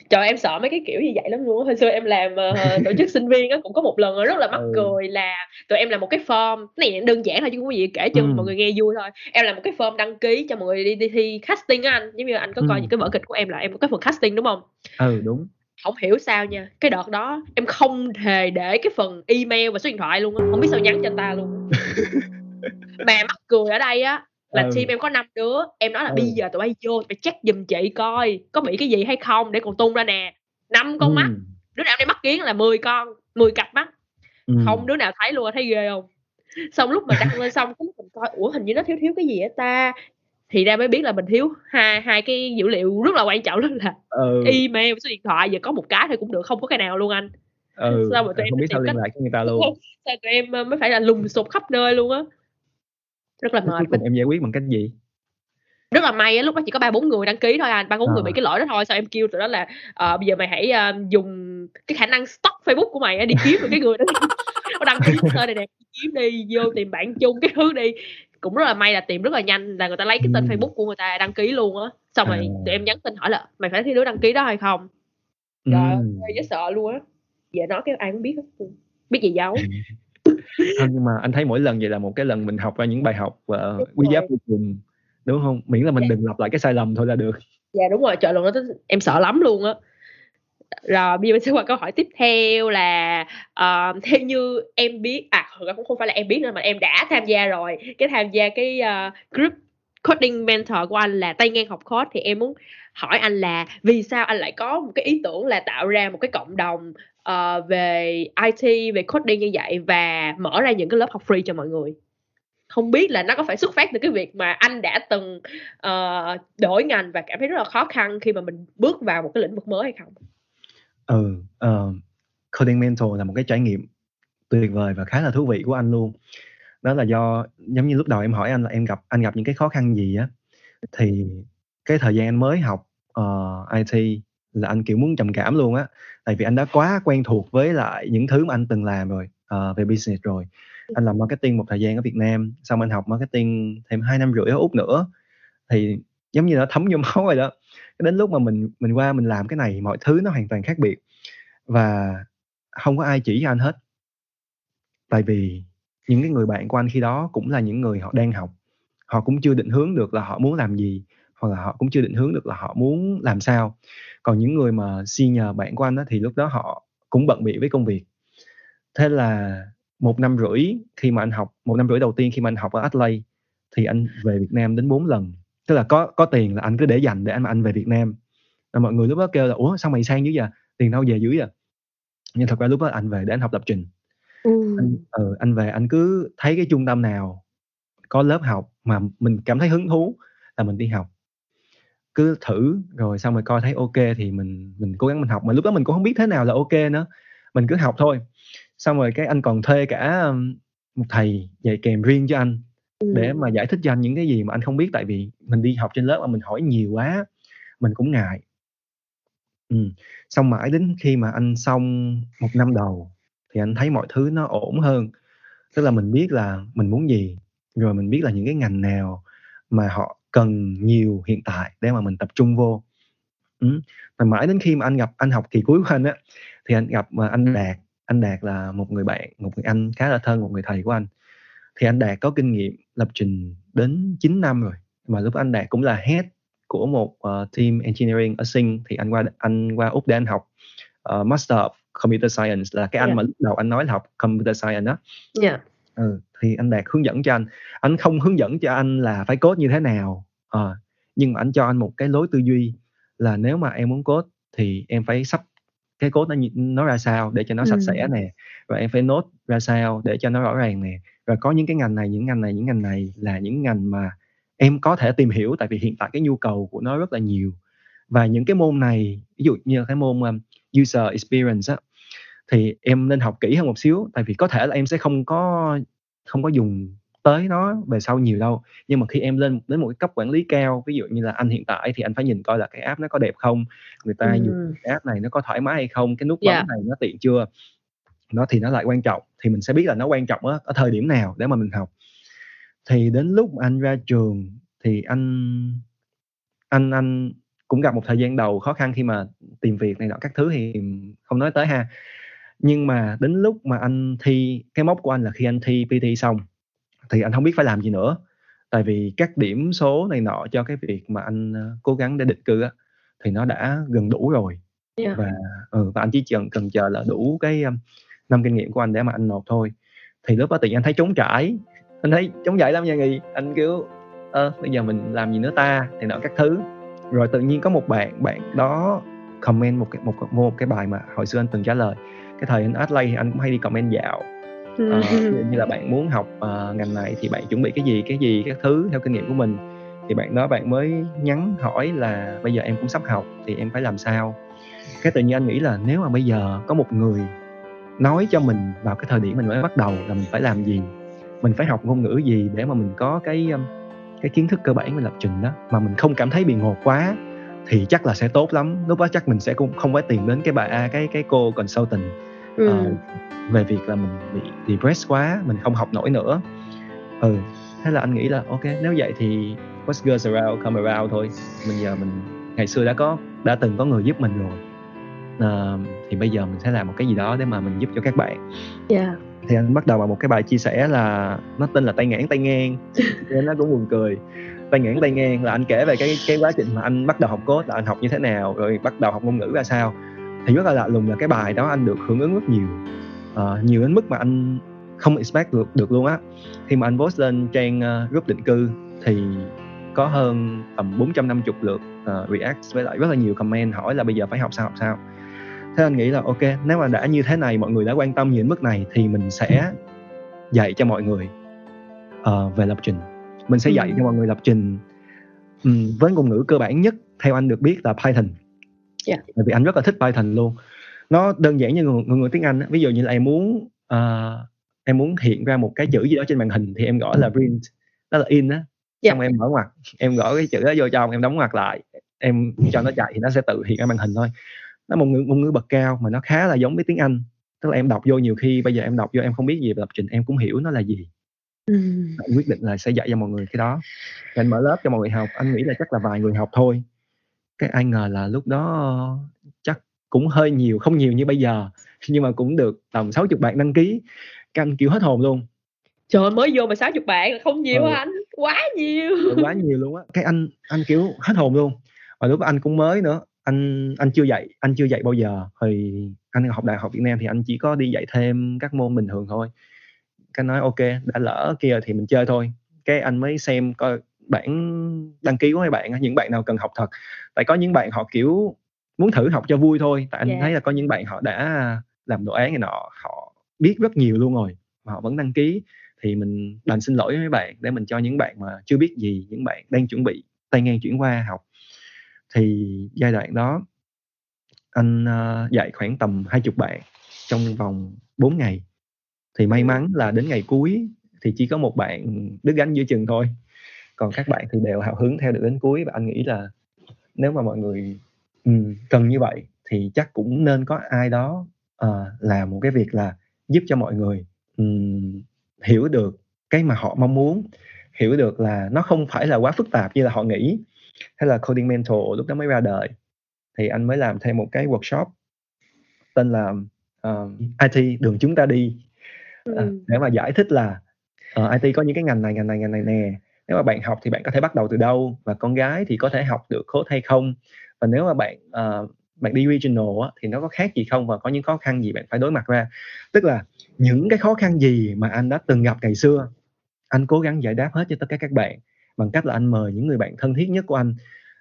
Trời em sợ mấy cái kiểu như vậy lắm luôn hồi xưa em làm ờ, tổ chức sinh viên á cũng có một lần rất là mắc Ừ. cười là tụi em làm một cái form. Cái này đơn giản thôi chứ không có gì kể cho Ừ. mọi người nghe vui thôi. Em làm một cái form đăng ký cho mọi người đi, đi thi casting á anh. Giống như anh có coi Ừ. những cái vở kịch của em là em có cái phần casting đúng không? Ừ đúng. Không hiểu sao nha. Cái đợt đó em không hề để cái phần email và số điện thoại luôn á. Không biết sao nhắn cho anh ta luôn. [LAUGHS] Mà mắc cười ở đây á là Ừ. team em có 5 đứa em nói là Ừ. bây giờ tụi bay vô tụi bay check giùm chị coi có bị cái gì hay không để còn tung ra nè năm con mắt Ừm, đứa nào đem mắt kiến là 10 con 10 cặp mắt ừm. không đứa nào thấy luôn thấy ghê không xong lúc mà đăng lên xong cái mình coi ủa hình như nó thiếu thiếu cái gì á ta thì ra mới biết là mình thiếu hai hai cái dữ liệu rất là quan trọng đó là Ừ, email số điện thoại giờ có một cái thôi cũng được không có cái nào luôn anh ừ, sao mà tụi em không biết sao liên lạc với người ta [LAUGHS] luôn. sao tụi em ờ, mới phải là lùng sục khắp nơi luôn á rất là mệt cuối cùng em giải quyết bằng cách gì? rất là may lúc đó chỉ có ba bốn người đăng ký thôi anh ba bốn người À. bị cái lỗi đó thôi. Sao em kêu tụi đó là ờ, bây giờ mày hãy ờ, dùng cái khả năng stock facebook của mày đi kiếm được cái người đó. [LAUGHS] Đăng ký tên này nè kiếm đi vô tìm bạn chung cái thứ đi. Cũng rất là may là tìm rất là nhanh là người ta lấy cái tên Ừ. facebook của người ta đăng ký luôn á. Xong rồi À. tụi em nhắn tin hỏi là mày phải thấy đứa đăng ký đó hay không? Trời ơi dễ sợ luôn á. Giờ nói cái ai cũng biết hết biết gì giấu [LAUGHS] Không, nhưng mà anh thấy mỗi lần vậy là một cái lần mình học ra những bài học uh, Đúng quý giá vô cùng đúng không? Miễn là mình Dạ. đừng lặp lại cái sai lầm thôi là được. dạ đúng rồi trời luôn đó em sợ lắm luôn á rồi bây giờ mình sẽ qua câu hỏi tiếp theo là ờ, theo như em biết à cũng không phải là em biết nữa mà em đã tham gia rồi cái tham gia cái ờ, group coding mentor của anh là tay ngang học code thì em muốn hỏi anh là vì sao anh lại có một cái ý tưởng là tạo ra một cái cộng đồng uh, về IT về coding như vậy và mở ra những cái lớp học free cho mọi người không biết là nó có phải xuất phát từ cái việc mà anh đã từng uh, đổi ngành và cảm thấy rất là khó khăn khi mà mình bước vào một cái lĩnh vực mới hay không Ừ, uh, coding mentor là một cái trải nghiệm tuyệt vời và khá là thú vị của anh luôn. Đó là do giống như lúc đầu em hỏi anh là em gặp anh gặp những cái khó khăn gì á thì cái thời gian anh mới học uh, IT là anh kiểu muốn trầm cảm luôn á. Tại vì anh đã quá quen thuộc với lại những thứ mà anh từng làm rồi ờ, về business rồi. Anh làm marketing một thời gian ở Việt Nam xong anh học marketing thêm 2 năm rưỡi ở Úc nữa. Thì giống như nó thấm vô [LAUGHS] máu rồi đó. Đến lúc mà mình mình qua mình làm cái này mọi thứ nó hoàn toàn khác biệt. Và không có ai chỉ cho anh hết. Tại vì những cái người bạn của anh khi đó cũng là những người họ đang học. Họ cũng chưa định hướng được là họ muốn làm gì hoặc là họ cũng chưa định hướng được là họ muốn làm sao. Còn những người mà senior bạn của anh đó, thì lúc đó họ cũng bận bịu với công việc. Thế là một năm rưỡi khi mà anh học một năm rưỡi đầu tiên khi mà anh học ở Adelaide thì anh về Việt Nam đến 4 lần. Tức là có có tiền là anh cứ để dành để anh anh về Việt Nam. Và mọi người lúc đó kêu là ủa sao mày sang dữ vậy? Tiền đâu về dữ vậy nhưng thật ra lúc đó anh về để anh học lập trình. Anh, ừ, anh về anh cứ thấy cái trung tâm nào có lớp học mà mình cảm thấy hứng thú là mình đi học cứ thử rồi xong rồi coi thấy ok thì mình mình cố gắng mình học. Mà lúc đó mình cũng không biết thế nào là ok nữa mình cứ học thôi. Xong rồi cái anh còn thuê cả một thầy dạy kèm riêng cho anh để mà giải thích cho anh những cái gì mà anh không biết. Tại vì mình đi học trên lớp mà mình hỏi nhiều quá mình cũng ngại. Ừ. xong mãi đến khi mà anh xong một năm đầu thì anh thấy mọi thứ nó ổn hơn. Tức là mình biết là mình muốn gì rồi mình biết là những cái ngành nào mà họ cần nhiều hiện tại để mà mình tập trung vô ừ. mãi đến khi mà anh gặp anh học kỳ cuối của anh á thì anh gặp mà anh đạt anh đạt là một người bạn một người anh khá là thân một người thầy của anh thì anh đạt có kinh nghiệm lập trình đến 9 năm rồi mà lúc anh đạt cũng là head của một uh, team engineering ở Sing thì anh qua anh qua úc để anh học uh, master of computer science là cái anh Yeah. mà lúc đầu anh nói là học computer science đó Dạ. Ừ, thì anh đạt hướng dẫn cho anh. Anh không hướng dẫn cho anh là phải code như thế nào Ờ, nhưng mà anh cho anh một cái lối tư duy là nếu mà em muốn code thì em phải sắp cái code nó nó ra sao để cho nó sạch Ừ. sẽ nè và em phải nốt ra sao để cho nó rõ ràng nè. Và có những cái ngành này những ngành này những ngành này là những ngành mà em có thể tìm hiểu tại vì hiện tại cái nhu cầu của nó rất là nhiều. Và những cái môn này ví dụ như cái môn um, user experience á thì em nên học kỹ hơn một xíu tại vì có thể là em sẽ không có không có dùng tới nó về sau nhiều đâu nhưng mà khi em lên đến một cái cấp quản lý cao ví dụ như là anh hiện tại thì anh phải nhìn coi là cái app nó có đẹp không người ta dùng Ừ. cái app này nó có thoải mái hay không cái nút Dạ. bấm này nó tiện chưa nó thì nó lại quan trọng thì mình sẽ biết là nó quan trọng ở, ở thời điểm nào để mà mình học thì đến lúc anh ra trường thì anh anh anh cũng gặp một thời gian đầu khó khăn khi mà tìm việc này nọ các thứ thì không nói tới ha nhưng mà đến lúc mà anh thi cái mốc của anh là khi anh thi PT xong thì anh không biết phải làm gì nữa. Tại vì các điểm số này nọ cho cái việc mà anh ờ, cố gắng để định cư á thì nó đã gần đủ rồi. Yeah. và ừ, và anh chỉ cần cần chờ là đủ cái năm kinh nghiệm của anh để mà anh nộp thôi. Thì lúc đó tự nhiên anh thấy trống trải. Anh thấy trống trải lắm nha nghi. Anh kiểu ơ bây giờ mình làm gì nữa ta? Thì nọ các thứ. Rồi tự nhiên có một bạn bạn đó comment một cái một một cái bài mà hồi xưa anh từng trả lời cái thời anh Adlay thì anh cũng hay đi comment dạo. Dụ như là bạn muốn học ờ, ngành này thì bạn chuẩn bị cái gì cái gì các thứ theo kinh nghiệm của mình. Thì bạn đó bạn mới nhắn hỏi là bây giờ em cũng sắp học thì em phải làm sao? Cái tự nhiên anh nghĩ là nếu mà bây giờ có một người nói cho mình vào cái thời điểm mình mới bắt đầu là mình phải làm gì mình phải học ngôn ngữ gì để mà mình có cái cái kiến thức cơ bản về lập trình đó mà mình không cảm thấy bị ngột quá thì chắc là sẽ tốt lắm. Lúc đó chắc mình sẽ cũng không phải tìm đến cái bà à, cái cái cô consultant ừ. ờ, về việc là mình bị depressed quá mình không học nổi nữa. Ừ thế là anh nghĩ là ok nếu vậy thì what goes around come around thôi. Mình giờ mình ngày xưa đã có đã từng có người giúp mình rồi. Ờ, thì bây giờ mình sẽ làm một cái gì đó để mà mình giúp cho các bạn. Yeah. thì anh bắt đầu bằng một cái bài chia sẻ là nó tên là tay ngãn tay ngang [LAUGHS] nên nó cũng buồn cười tay ngang tay ngang là anh kể về cái cái quá trình mà anh bắt đầu học code là anh học như thế nào rồi bắt đầu học ngôn ngữ ra sao. Thì rất là lạ lùng là cái bài đó anh được hưởng ứng rất nhiều uh, nhiều đến mức mà anh không expect được được luôn á. Khi mà anh post lên trang uh, group định cư thì có hơn tầm 450 lượt ờ, uh, react với lại rất là nhiều comment hỏi là bây giờ phải học sao học sao. Thế anh nghĩ là ok nếu mà đã như thế này mọi người đã quan tâm nhiều đến mức này thì mình sẽ dạy cho mọi người uh, về lập trình mình sẽ dạy Ừ. cho mọi người lập trình ừm, với ngôn ngữ cơ bản nhất theo anh được biết là Python. Dạ. bởi vì anh rất là thích Python luôn. Nó đơn giản như ngôn ngữ tiếng Anh ví dụ như là em muốn ờ, em muốn hiện ra một cái chữ gì đó trên màn hình thì em gõ là print đó là in á. Dạ. xong em mở ngoặc em gõ cái chữ đó vô trong em đóng ngoặc lại em cho nó chạy thì nó sẽ tự hiện ra màn hình thôi. Nó một ngữ ngôn ngữ bậc cao mà nó khá là giống với tiếng Anh. Tức là em đọc vô nhiều khi bây giờ em đọc vô em không biết gì về lập trình em cũng hiểu nó là gì Ừ. anh quyết định là sẽ dạy cho mọi người cái đó. Anh mở lớp cho mọi người học. Anh nghĩ là chắc là vài người học thôi. Cái ai ngờ là lúc đó chắc cũng hơi nhiều không nhiều như bây giờ nhưng mà cũng được tầm 60 bạn đăng ký. Cái anh kiểu hết hồn luôn. Trời ơi, mới vô mà 60 bạn là không nhiều Ừ. hả anh? Quá nhiều. Quá nhiều luôn á. Cái anh anh kiểu hết hồn luôn. Và lúc đó anh cũng mới nữa anh anh chưa dạy anh chưa dạy bao giờ. Thì anh học đại học Việt Nam thì anh chỉ có đi dạy thêm các môn bình thường thôi cái nói ok đã lỡ kia thì mình chơi thôi. Cái anh mới xem coi bản đăng ký của mấy bạn những bạn nào cần học thật. Tại có những bạn họ kiểu muốn thử học cho vui thôi tại anh Dạ. thấy là có những bạn họ đã làm đồ án này nọ họ biết rất nhiều luôn rồi mà họ vẫn đăng ký. Thì mình đành xin lỗi với mấy bạn để mình cho những bạn mà chưa biết gì những bạn đang chuẩn bị tay ngang chuyển qua học. Thì giai đoạn đó anh ờ, dạy khoảng tầm 20 bạn trong vòng 4 ngày thì may mắn là đến ngày cuối thì chỉ có một bạn đứt gánh giữa chừng thôi. Còn các bạn thì đều hào hứng theo được đến cuối và anh nghĩ là nếu mà mọi người um, cần như vậy thì chắc cũng nên có ai đó uh, làm một cái việc là giúp cho mọi người um, hiểu được cái mà họ mong muốn hiểu được là nó không phải là quá phức tạp như là họ nghĩ hay là coding mentor lúc đó mới ra đời. Thì anh mới làm thêm một cái workshop tên là ờ, uh, IT đường chúng ta đi. Ừ. Ờ, để mà giải thích là ờ, IT có những cái ngành này ngành này ngành này nè nếu mà bạn học thì bạn có thể bắt đầu từ đâu và con gái thì có thể học được code hay không? Và nếu mà bạn ờ, bạn đi regional á, thì nó có khác gì không và có những khó khăn gì bạn phải đối mặt ra? Tức là những cái khó khăn gì mà anh đã từng gặp ngày xưa anh cố gắng giải đáp hết cho tất cả các bạn bằng cách là anh mời những người bạn thân thiết nhất của anh.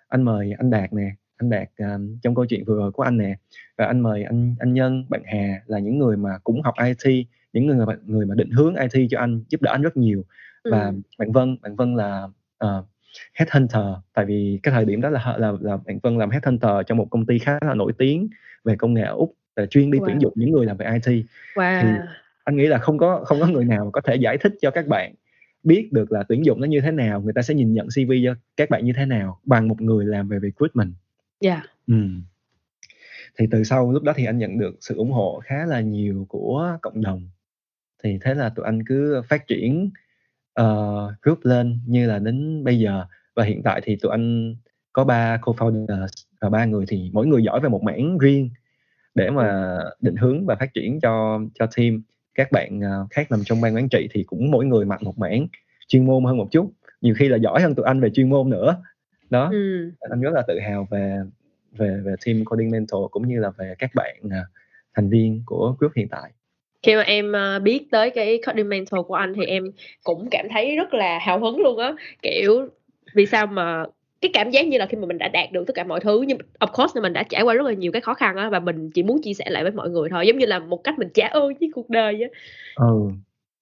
Anh mời anh Đạt nè anh Đạt ờ, trong câu chuyện vừa rồi của anh nè. Và anh mời anh anh Nhân bạn Hà là những người mà cũng học IT những người mà người mà định hướng IT cho anh giúp đỡ anh rất nhiều và Ừ. bạn Vân bạn Vân là uh, headhunter tại vì cái thời điểm đó là là là bạn Vân làm headhunter cho một công ty khá là nổi tiếng về công nghệ ở úc là chuyên đi tuyển Wow. dụng những người làm về IT wow anh nghĩ là không có không có người nào mà có thể giải thích cho các bạn biết được là tuyển dụng nó như thế nào người ta sẽ nhìn nhận CV cho các bạn như thế nào bằng một người làm về recruitment dạ Ừ. Thì từ sau lúc đó thì anh nhận được sự ủng hộ khá là nhiều của cộng đồng. Thì thế là tụi anh cứ phát triển ờ, group lên như là đến bây giờ và hiện tại thì tụi anh có ba co-founders và ba người thì mỗi người giỏi về một mảng riêng để mà định hướng và phát triển cho cho team. Các bạn ờ, khác nằm trong ban quản trị thì cũng mỗi người mạnh một mảng chuyên môn hơn một chút. Nhiều khi là giỏi hơn tụi anh về chuyên môn nữa. Đó ừ. anh rất là tự hào về về về team coding mentor cũng như là về các bạn à, thành viên của group hiện tại khi mà em ờ, biết tới cái coding mentor của anh thì em cũng cảm thấy rất là hào hứng luôn á. Kiểu vì sao mà cái cảm giác như là khi mà mình đã đạt được tất cả mọi thứ nhưng of course là mình đã trải qua rất là nhiều cái khó khăn á và mình chỉ muốn chia sẻ lại với mọi người thôi giống như là một cách mình trả ơn với cuộc đời á. Ừ.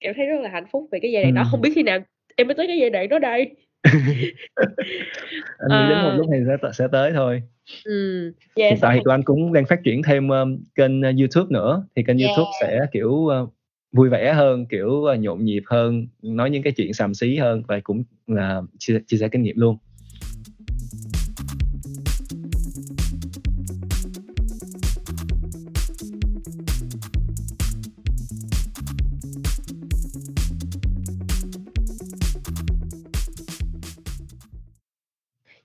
Cảm thấy rất là hạnh phúc về cái giai đoạn đó. Ừ. không biết khi nào em mới tới cái giai đoạn đó đây anh nghĩ đến một Ờ. lúc này sẽ sẽ tới thôi ừ yeah, hiện tại thì tụi anh cũng đang phát triển thêm um, kênh uh, YouTube nữa thì kênh Yeah. YouTube sẽ kiểu uh, vui vẻ hơn kiểu uh, nhộn nhịp hơn nói những cái chuyện xàm xí hơn và cũng là chia, chia sẻ kinh nghiệm luôn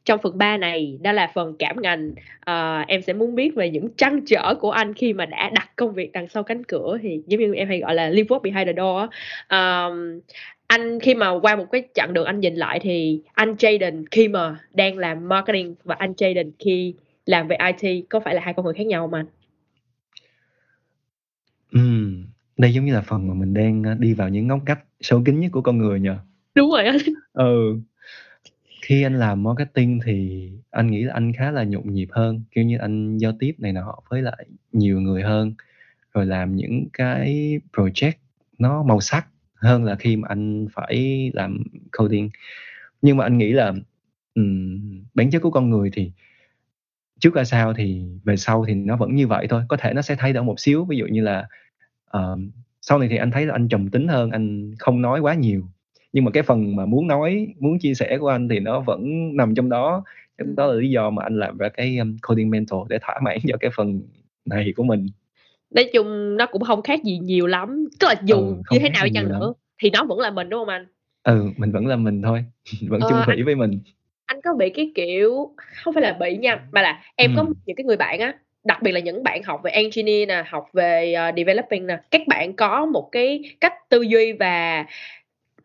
trong phần 3 này đó là phần cảm ngành Ờ, em sẽ muốn biết về những trăn trở của anh khi mà đã đặt công việc đằng sau cánh cửa thì giống như em hay gọi là leave work behind the door. Ờm, anh khi mà qua một cái chặng đường anh nhìn lại thì anh Jaden khi mà đang làm marketing và anh Jaden khi làm về IT có phải là hai con người khác nhau mà Ừm, đây giống như là phần mà mình đang uh, đi vào những ngóc cách sâu kín nhất của con người nhờ. Đúng rồi anh ừ khi anh làm marketing thì anh nghĩ là anh khá là nhộn nhịp hơn kiểu như anh giao tiếp này nọ với lại nhiều người hơn rồi làm những cái project nó màu sắc hơn là khi mà anh phải làm coding. Nhưng mà anh nghĩ là um, bản chất của con người thì trước ra sao thì về sau thì nó vẫn như vậy thôi có thể nó sẽ thay đổi một xíu. Ví dụ như là ờ, sau này thì anh thấy là anh trầm tính hơn anh không nói quá nhiều nhưng mà cái phần mà muốn nói muốn chia sẻ của anh thì nó vẫn nằm trong đó. Chắc đó là lý do mà anh làm ra cái um, coding mentor để thỏa mãn cho cái phần này của mình. Nói chung nó cũng không khác gì nhiều lắm. Tức là dù Ừ, như thế nào chăng nhiều lắm. nữa thì nó vẫn là mình đúng không anh? Ừ mình vẫn là mình thôi. [LAUGHS] Vẫn Ờ, chung thủy với mình. anh có bị cái kiểu không phải là bị nha mà là em có Ừ. những cái người bạn á đặc biệt là những bạn học về engineer nè học về ờ, developing nè các bạn có một cái cách tư duy và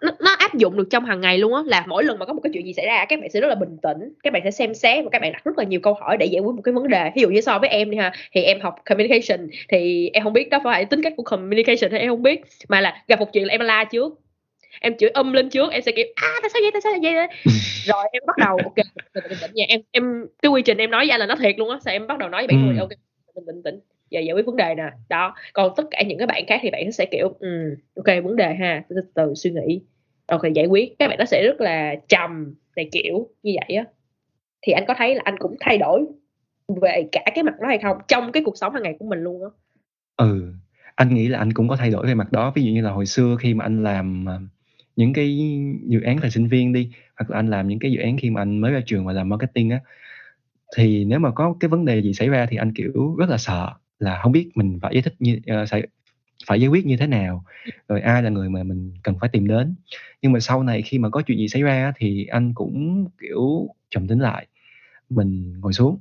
nó, nó áp dụng được trong hàng ngày luôn á là mỗi lần mà có một cái chuyện gì xảy ra các bạn sẽ rất là bình tĩnh các bạn sẽ xem xét và các bạn đặt rất là nhiều câu hỏi để giải quyết một cái vấn đề. Ví dụ như so với em đi ha thì em học communication thì em không biết đó phải tính cách của communication hay em không biết mà là gặp một chuyện là em la trước em chửi âm lên trước em sẽ kiểu à tại sao vậy tại sao vậy [LAUGHS] rồi em bắt đầu ok bình tĩnh bình tĩnh nha em em cái quy trình em nói ra là nó thiệt luôn á sao em bắt đầu nói với bạn Ừ. người ok bình tĩnh và giải quyết vấn đề nè. Đó còn tất cả những cái bạn khác thì bạn sẽ kiểu um, ok vấn đề ha từ từ suy nghĩ. Ok giải quyết các bạn nó sẽ rất là trầm này kiểu như vậy á. Thì anh có thấy là anh cũng thay đổi về cả cái mặt đó hay không? Trong cái cuộc sống hàng ngày của mình luôn á. Ừ anh nghĩ là anh cũng có thay đổi về mặt đó. Ví dụ như là hồi xưa khi mà anh làm ờ, những cái dự án thời sinh viên đi hoặc là anh làm những cái dự án khi mà anh mới ra trường và làm marketing á thì nếu mà có cái vấn đề gì xảy ra thì anh kiểu rất là sợ là không biết mình phải giải thích như ờ, uh, phải phải giải quyết như thế nào rồi ai là người mà mình cần phải tìm đến. Nhưng mà sau này khi mà có chuyện gì xảy ra thì anh cũng kiểu trầm tính lại mình ngồi xuống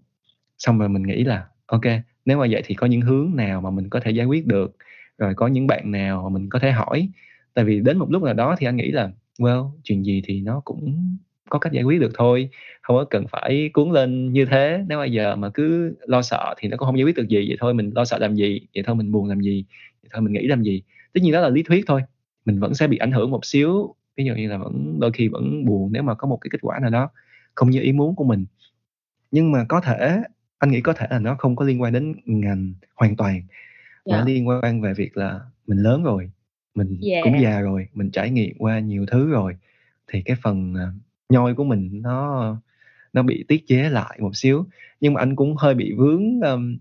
xong rồi mình nghĩ là ok nếu mà vậy thì có những hướng nào mà mình có thể giải quyết được rồi có những bạn nào mà mình có thể hỏi? Tại vì đến một lúc nào đó thì anh nghĩ là well chuyện gì thì nó cũng có cách giải quyết được thôi không có cần phải cuốn lên như thế. Nếu bây giờ mà cứ lo sợ thì nó cũng không giải quyết được gì. Vậy thôi mình lo sợ làm gì? Vậy thôi mình buồn làm gì? Vậy thôi mình nghĩ làm gì? Tất nhiên đó là lý thuyết thôi. Mình vẫn sẽ bị ảnh hưởng một xíu. Ví dụ như là vẫn đôi khi vẫn buồn nếu mà có một cái kết quả nào đó không như ý muốn của mình. Nhưng mà có thể anh nghĩ có thể là nó không có liên quan đến ngành hoàn toàn. Mà Dạ. nó liên quan về việc là mình lớn rồi mình Dạ. cũng già rồi mình trải nghiệm qua nhiều thứ rồi. Thì cái phần à, nhoi của mình nó nó bị tiết chế lại một xíu. Nhưng mà anh cũng hơi bị vướng um,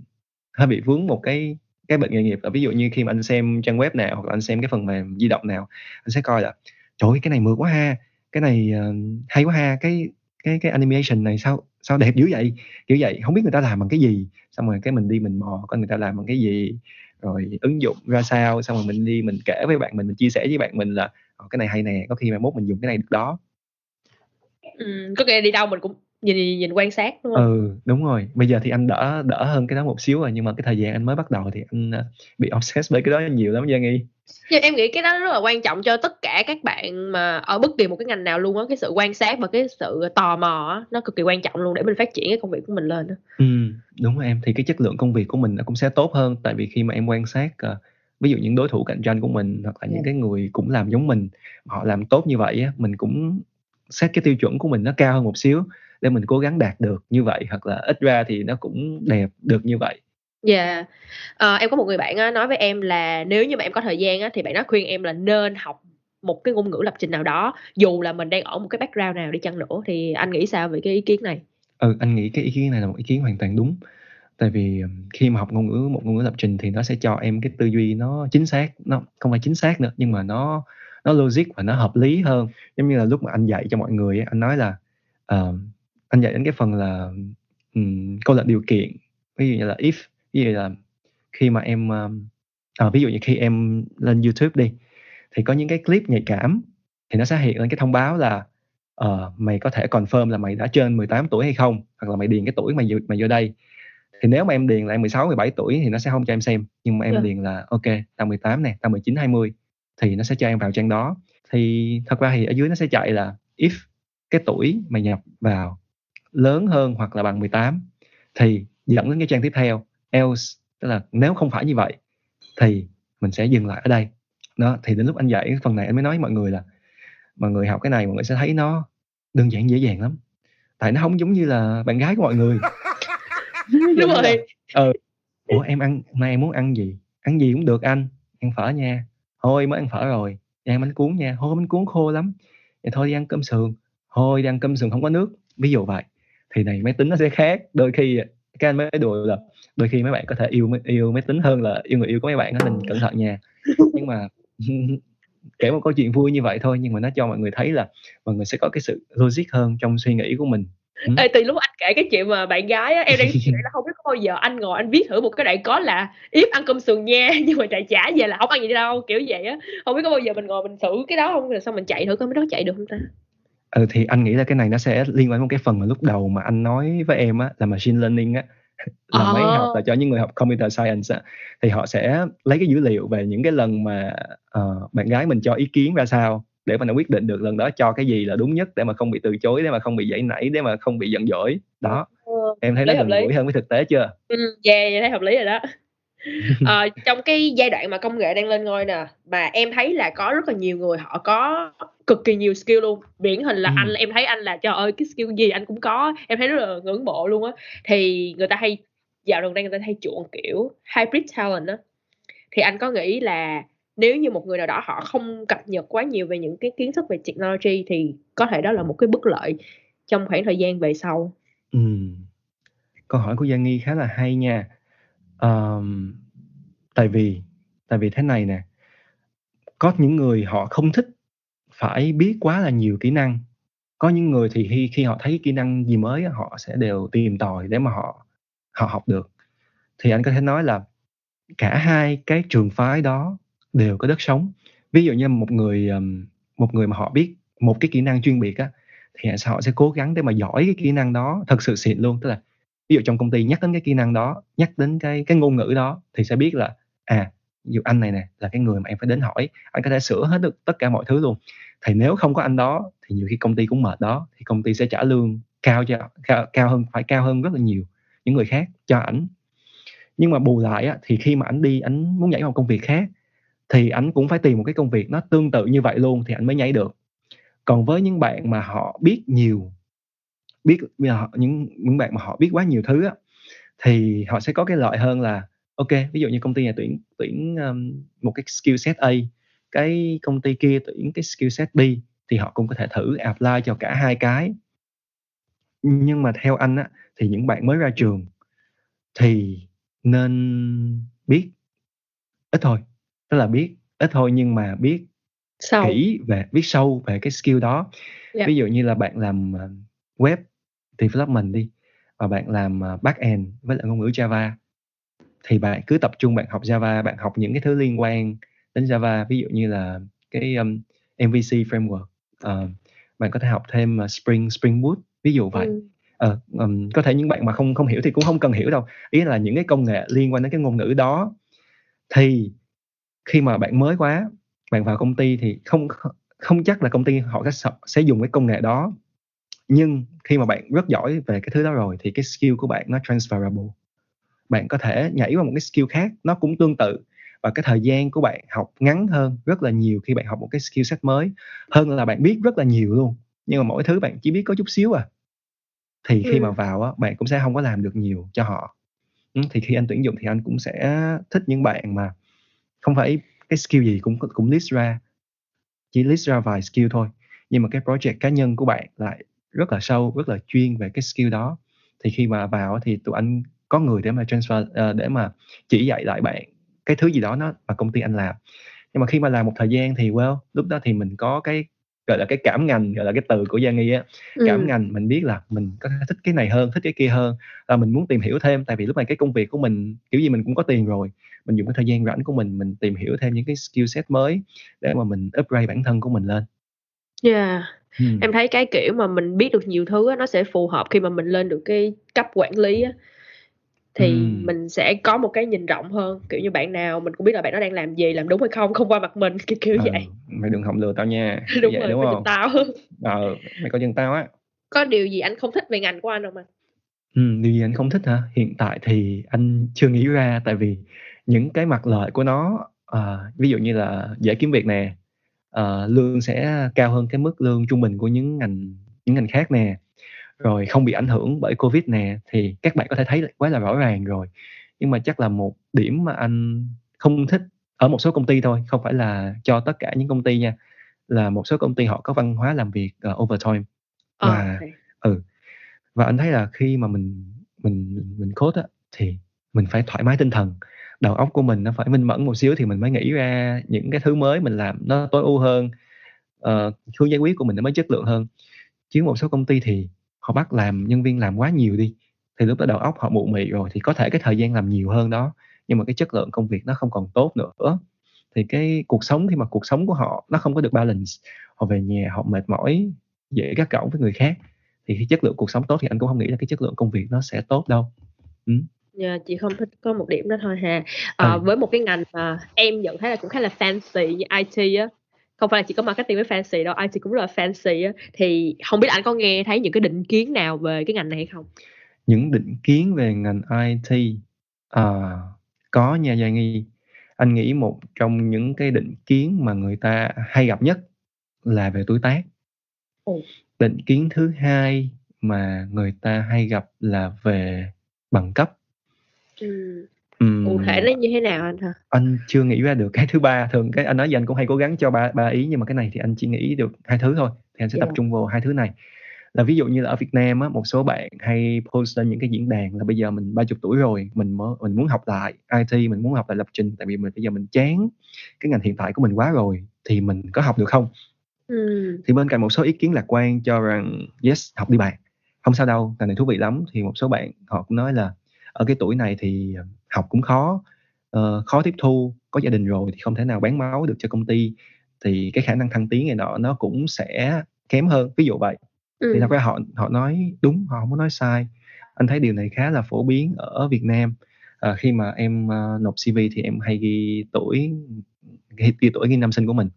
hơi bị vướng một cái cái bệnh nghề nghiệp là ví dụ như khi mà anh xem trang web nào hoặc là anh xem cái phần mềm di động nào anh sẽ coi là trời ơi cái này mượt quá ha cái này uh, hay quá ha cái cái cái animation này sao sao đẹp dữ vậy? Kiểu vậy không biết người ta làm bằng cái gì. Xong rồi cái mình đi mình mò coi người ta làm bằng cái gì. Rồi ứng dụng ra sao xong rồi mình đi mình kể với bạn mình mình chia sẻ với bạn mình là ờ, cái này hay nè có khi mai mốt mình dùng cái này được đó ừ, có nghĩa đi đâu mình cũng nhìn nhìn, quan sát đúng không? Ừ đúng rồi. Bây giờ thì anh đỡ đỡ hơn cái đó một xíu rồi nhưng mà cái thời gian anh mới bắt đầu thì anh ờ, bị obsessed với cái đó nhiều lắm Giang nghi nhưng em nghĩ cái đó rất là quan trọng cho tất cả các bạn mà ở bất kỳ một cái ngành nào luôn á cái sự quan sát và cái sự tò mò á nó cực kỳ quan trọng luôn để mình phát triển cái công việc của mình lên á. Ừ, đúng rồi em. Thì cái chất lượng công việc của mình nó cũng sẽ tốt hơn tại vì khi mà em quan sát ờ, ví dụ những đối thủ cạnh tranh của mình hoặc là những Dạ. cái người cũng làm giống mình họ làm tốt như vậy á mình cũng set cái tiêu chuẩn của mình nó cao hơn một xíu để mình cố gắng đạt được như vậy hoặc là ít ra thì nó cũng đẹp được như vậy Dạ. Ờ, em có một người bạn á, nói với em là nếu như mà em có thời gian á, thì bạn đó khuyên em là nên học một cái ngôn ngữ lập trình nào đó, dù là mình đang ở một cái background nào đi chăng nữa, thì anh nghĩ sao về cái ý kiến này? Ừ, anh nghĩ cái ý kiến này là một ý kiến hoàn toàn đúng. Tại vì, khi mà học ngôn ngữ một ngôn ngữ lập trình thì nó sẽ cho em cái tư duy nó chính xác, nó không phải chính xác nữa, nhưng mà nó nó logic và nó hợp lý hơn. Giống như là lúc mà anh dạy cho mọi người anh nói là, ờ, anh dạy đến cái phần là, ừm, câu lệnh điều kiện, ví dụ như là if, ví dụ là khi mà em, ờ, ví dụ như khi em lên YouTube đi, thì có những cái clip nhạy cảm thì nó sẽ hiện lên cái thông báo là, ờ, mày có thể confirm là mày đã trên 18 tuổi hay không, hoặc là mày điền cái tuổi mày vô mày vô đây. Thì nếu mà em điền là em 16, 17 tuổi thì nó sẽ hông cho em xem, nhưng mà em Yeah. điền là "Ô kê, tao 18 nè, tao 19, 20" thì nó sẽ cho em vào trang đó. Thì thật ra thì ở dưới nó sẽ chạy là if cái tuổi mày nhập vào lớn hơn hoặc là bằng 18 thì dẫn đến cái trang tiếp theo, else tức là nếu không phải như vậy thì mình sẽ dừng lại ở đây. Đó, thì đến lúc anh dạy cái phần này anh mới nói với mọi người là mọi người học cái này mọi người sẽ thấy nó đơn giản dễ dàng lắm. Tại nó hông giống như là bạn gái của mọi người. [LAUGHS] Đúng rồi. ừ, "Ủa, em ăn nay em muốn ăn gì? Ăn gì cũng được anh, ăn phở nha." "Thôi mới ăn phở rồi." "Đi ăn bánh cuốn nha." "Thôi bánh cuốn khô lắm." "Vậy thôi đi ăn cơm sườn." "Thôi đi ăn cơm sườn không có nước." Ví dụ vậy. Thì này máy tính nó sẽ khác, đôi khi, các anh mới đùa là đôi khi mấy bạn có thể yêu yêu máy tính hơn là yêu người yêu của mấy bạn á, nên cẩn thận nha. Nhưng mà [LAUGHS] kể một câu chuyện vui như vậy thôi, nhưng mà nó cho mọi người thấy là mọi người sẽ có cái sự logic hơn trong suy nghĩ của mình. Ừm. Ê, từ lúc anh kể cái chuyện mà bạn gái á, em đang nghĩ [LAUGHS] là hông biết có bao giờ anh ngồi anh viết thử một cái đoạn code là if ăn cơm sườn nha, [LAUGHS] nhưng mà chạy trả về là hổng ăn gì đâu, kiểu vậy á. Hông biết có bao giờ mình ngồi mình thử cái đó hông? Rồi xong mình chạy thử coi mấy đó chạy được hông ta? Ừ, thì anh nghĩ là cái này nó sẽ liên quan một cái phần mà lúc đầu mà anh nói với em á, là machine learning á, [LAUGHS] là máy học là Ờ. cho những người học computer science á, thì họ sẽ lấy cái dữ liệu về những cái lần mà, ờ, bạn gái mình cho ý kiến ra sao để mà nó quyết định được lần đó cho cái gì là đúng nhất để mà không bị từ chối, để mà không bị giãy nảy, để mà không bị giận dỗi. Đó, Ờ, em thấy nó gần gũi hơn với thực tế chưa? Ừm, yeah, vậy thấy hợp lý rồi đó. [LAUGHS] Ờ, trong cái giai đoạn mà công nghệ đang lên ngôi nè, mà em thấy là có rất là nhiều người họ có cực kỳ nhiều skill luôn. Điển hình là anh Ừm. em thấy anh là trời ơi, cái skill gì anh cũng có, em thấy rất là ngưỡng mộ luôn á. Thì người ta hay dạo gần đây người ta hay chuộng, kiểu, hybrid talent á. Thì anh có nghĩ là nếu như một người nào đó họ không cập nhật quá nhiều về những cái kiến thức về technology thì có thể đó là một cái bất lợi trong khoảng thời gian về sau? ừ. Câu hỏi của Giang Nghi khá là hay nha. um, tại vì tại vì thế này nè, có những người họ không thích phải biết quá là nhiều kỹ năng. Có những người thì khi khi họ thấy kỹ năng gì mới họ sẽ đều tìm tòi để mà họ họ học được. Thì anh có thể nói là cả hai cái trường phái đó đều có đất sống. Ví dụ như một người, một người mà họ biết một cái kỹ năng chuyên biệt á, thì họ sẽ cố gắng để mà giỏi cái kỹ năng đó thật sự xịn luôn. Tức là ví dụ trong công ty nhắc đến cái kỹ năng đó, nhắc đến cái cái ngôn ngữ đó thì sẽ biết là, à, dù anh này nè là cái người mà em phải đến hỏi, anh có thể sửa hết được tất cả mọi thứ luôn. Thì nếu không có anh đó thì nhiều khi công ty cũng mệt đó, thì công ty sẽ trả lương cao cho cao cao hơn phải cao hơn rất là nhiều những người khác cho ảnh. Nhưng mà bù lại á, thì khi mà ảnh đi ảnh muốn nhảy vào công việc khác thì anh cũng phải tìm một cái công việc nó tương tự như vậy luôn thì anh mới nhảy được. Còn với những bạn mà họ biết nhiều, biết à, những những bạn mà họ biết quá nhiều thứ á, thì họ sẽ có cái lợi hơn là ok ví dụ như công ty này tuyển tuyển, um, một cái skill set A, cái công ty kia tuyển cái skill set B thì họ cũng có thể thử apply cho cả hai cái. Nhưng mà theo anh á, thì những bạn mới ra trường thì nên biết ít thôi, tức là biết ít thôi nhưng mà biết Sâu. kỹ về biết sâu về cái skill đó. Yeah. Ví dụ như là bạn làm, ờ, web development đi, và bạn làm, ờ, backend với lại ngôn ngữ Java, thì bạn cứ tập trung bạn học Java, bạn học những cái thứ liên quan đến Java, ví dụ như là cái, ưm, MVC framework, ờ, bạn có thể học thêm, Spring Spring Boot, ví dụ vậy. Ừm. Ờ, ừm, có thể những bạn mà không không hiểu thì cũng hông cần hiểu đâu, ý là những cái công nghệ liên quan đến cái ngôn ngữ đó. Thì khi mà bạn mới quá, bạn vào công ty thì không kh không chắc là công ty họ sẽ dùng cái công nghệ đó. Nhưng khi mà bạn rất giỏi về cái thứ đó rồi thì cái skill của bạn nó transferable. Bạn có thể nhảy qua một cái skill khác nó cũng tương tự và cái thời gian của bạn học ngắn hơn rất là nhiều khi bạn học một cái skill set mới, hơn là bạn biết rất là nhiều luôn, nhưng mà mỗi thứ bạn chỉ biết có chút xíu à thì khi Ừ. mà vào á bạn cũng sẽ không có làm được nhiều cho họ thì khi anh tuyển dụng thì anh cũng sẽ thích những bạn mà không phải cái skill gì cũng cũng list ra, chỉ list ra vài skill thôi. Nhưng mà cái project cá nhân của bạn lại rất là sâu, rất là chuyên về cái skill đó. Thì khi mà vào thì tụi anh có người để mà transfer ờ, để mà chỉ dạy lại bạn cái thứ gì đó nó mà công ty anh làm. Nhưng mà khi mà làm một thời gian thì, well, lúc đó thì mình có cái gọi là cái cảm ngành gọi là cái từ của Giang Nghi á cảm Ừ. ngành mình biết là mình có thể thích cái này hơn thích cái kia hơn là mình muốn tìm hiểu thêm tại vì lúc này cái công việc của mình kiểu gì mình cũng có tiền rồi mình dùng cái thời gian rảnh của mình mình tìm hiểu thêm những cái skill set mới để mà mình upgrade bản thân của mình lên Yeah. Ừm. Em thấy cái kiểu mà mình biết được nhiều thứ á, nó sẽ phù hợp khi mà mình lên được cái cấp quản lý á. Thì Ừm. mình sẽ có một cái nhìn rộng hơn, kiểu như bạn nào mình cũng biết là bạn đó đang làm gì, làm đúng hay không, không qua mặt mình, kiểu kiểu Ờ, vậy. mày đừng hòng lừa tao nha [LAUGHS] Đúng vậy rồi, đúng không tao. [LAUGHS] ờ mày coi chừng tao á Có điều gì anh không thích về ngành của anh không anh? Ừm, điều gì anh không thích hả? Hiện tại thì anh chưa nghĩ ra tại vì những cái mặt lợi của nó, ờ, ví dụ như là dễ kiếm việc nè, ờ, lương sẽ cao hơn cái mức lương trung bình của những ngành những ngành khác nè, rồi không bị ảnh hưởng bởi Covid nè, thì các bạn có thể thấy quá là rõ ràng rồi. Nhưng mà chắc là một điểm mà anh không thích ở một số công ty thôi, không phải là cho tất cả những công ty nha, là một số công ty họ có văn hóa làm việc, ờ, overtime. Ờ, Và thì ừ, và anh thấy là khi mà mình mình mình code á, thì mình phải thoải mái tinh thần, đầu óc của mình nó phải minh mẫn một xíu thì mình mới nghĩ ra những cái thứ mới mình làm nó tối ưu hơn, ờ, hướng giải quyết của mình nó mới chất lượng hơn. Chứ một số công ty thì họ bắt làm nhân viên làm quá nhiều đi, thì lúc đó đầu óc họ mụ mị rồi thì có thể cái thời gian làm nhiều hơn đó, nhưng mà cái chất lượng công việc nó không còn tốt nữa. Thì cái cuộc sống khi mà cuộc sống của họ nó không có được balance, họ về nhà họ mệt mỏi, dễ gắt gỏng với người khác, thì cái chất lượng cuộc sống tốt thì anh cũng hông nghĩ là cái chất lượng công việc nó sẽ tốt đâu. Ừm. Yeah, chị không thích có một điểm đó thôi ha. Ờ, Ừ. với một cái ngành mà em nhận thấy là cũng khá là fancy như IT á, không phải là chỉ có marketing mới fancy đâu, IT cũng rất là fancy á, thì hông biết anh có nghe thấy những cái định kiến nào về cái ngành này hay không? Những định kiến về ngành IT, ờ, có nha Giai Nghi. Anh nghĩ một trong những cái định kiến mà người ta hay gặp nhất là về tuổi tác. Ồ. Định kiến thứ hai mà người ta hay gặp là về bằng cấp. Ừm. Cụ thể nó như thế nào anh ha? Anh chưa nghĩ ra được cái thứ ba, thường cái anh nói gì anh cũng hay cố gắng cho ba ba ý, nhưng mà cái này thì anh chỉ nghĩ được hai thứ thôi, thì anh sẽ tập Yeah. trung vào hai thứ này. Là ví dụ như là ở Việt Nam á, một số bạn hay post lên những cái diễn đàn là bây giờ mình 30 tuổi rồi, mình mới mình muốn học lại IT, mình muốn học lại lập trình, tại vì mình bây giờ mình chán cái ngành hiện tại của mình quá rồi, thì mình có học được không? Ừm. Thì bên cạnh một số ý kiến lạc quan cho rằng "Yes, học đi bạn, hông sao đâu, ngành này thú vị lắm." Thì một số bạn họ cũng nói là "Ở cái tuổi này thì, ờ, học cũng khó, ờ, khó tiếp thu, có gia đình rồi thì không thể nào bán máu được cho công ty, thì cái khả năng thăng tiến này nọ nó cũng sẽ kém hơn." Ví dụ vậy. Thì thật ra họ họ nói đúng, họ hông có nói sai. Anh thấy điều này khá là phổ biến ở Việt Nam. Ờ, khi mà em, ơ, nộp CV thì em hay ghi tuổi ghi ghi tuổi, ghi năm sinh của mình.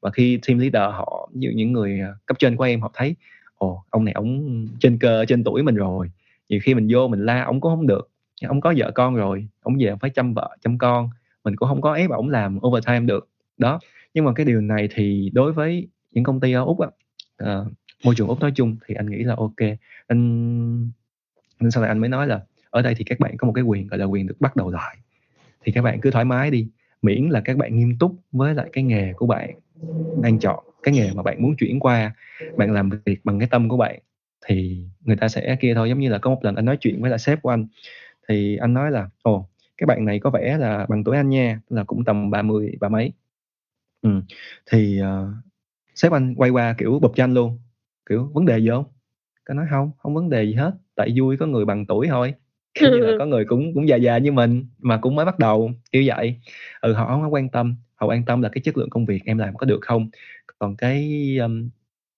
Và khi team leader họ dụ những người, cấp trên của em họ thấy, ồ, ông này ổng trên cơ trên tuổi mình rồi, nhiều khi mình vô mình la ổng cũng hông được, ông có vợ con rồi, ông về ông phải chăm vợ, chăm con, mình cũng không có ép ổng làm overtime được. Đó, nhưng mà cái điều này thì đối với những công ty ở Úc á, uh, môi trường Úc nói chung thì anh nghĩ là ok. Anh nên sau này anh mới nói là ở đây thì các bạn có một cái quyền, gọi là, quyền được bắt đầu lại, thì các bạn cứ thoải mái đi, miễn là các bạn nghiêm túc với lại cái nghề của bạn đang chọn, cái nghề mà bạn muốn chuyển qua, bạn làm việc bằng cái tâm của bạn thì người ta sẽ kia thôi. Giống như là có một lần anh nói chuyện với lại sếp của anh, thì anh nói là "Ồ, cái bạn này có vẻ là bằng tuổi anh nha", là cũng tầm 30, ba mấy. Ừm, thì, ờ, sếp anh quay qua, kiểu, bụp cho anh luôn, kiểu: "Vấn đề gì hông?" Cái nói: "Hông, hông vấn đề gì hết, tại vui có người bằng tuổi thôi." Như là [LAUGHS] có người cũng cũng già già như mình mà cũng mới bắt đầu, kiểu vậy. Ừ, họ hông có quan tâm, họ quan tâm là cái chất lượng công việc em làm có được không? Còn cái, ưm,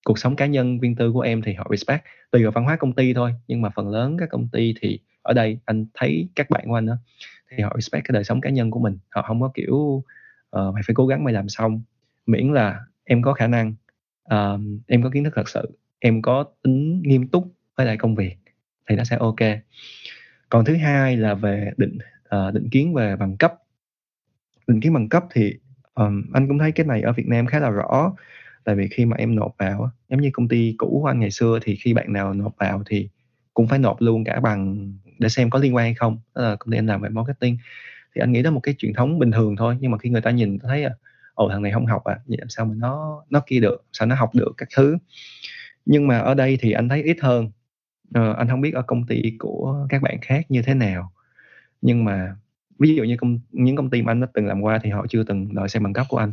cuộc sống cá nhân riêng tư của em thì họ respect, tùy vào văn hóa công ty thôi, nhưng mà phần lớn các công ty thì ở đây anh thấy các bạn của anh đó, thì họ respect cái đời sống cá nhân của mình, họ không có, kiểu, uh, "Mày phải cố gắng mày làm xong." Miễn là em có khả năng, uh, em có kiến thức thật sự, em có tính nghiêm túc với lại công việc thì nó sẽ ok. Còn thứ hai là về định uh, định kiến về bằng cấp. Định kiến bằng cấp thì, um, anh cũng thấy cái này ở Việt Nam khá là rõ, tại vì khi mà em nộp vào giống như công ty cũ của anh ngày xưa thì khi bạn nào nộp vào thì cũng phải nộp luôn cả bằng để xem có liên quan hay không. Đó là công ty anh làm về marketing. Thì anh nghĩ đó một cái truyền thống bình thường thôi nhưng mà khi người ta nhìn thấy à ồ thằng này không học à vậy làm sao mà nó nó kia được sao nó học được các thứ. Nhưng mà ở đây thì anh thấy ít hơn. Ờ, anh không biết ở công ty của các bạn khác như thế nào. Nhưng mà ví dụ như công, những công ty mà anh đã từng làm qua thì họ chưa từng đòi xem bằng cấp của anh.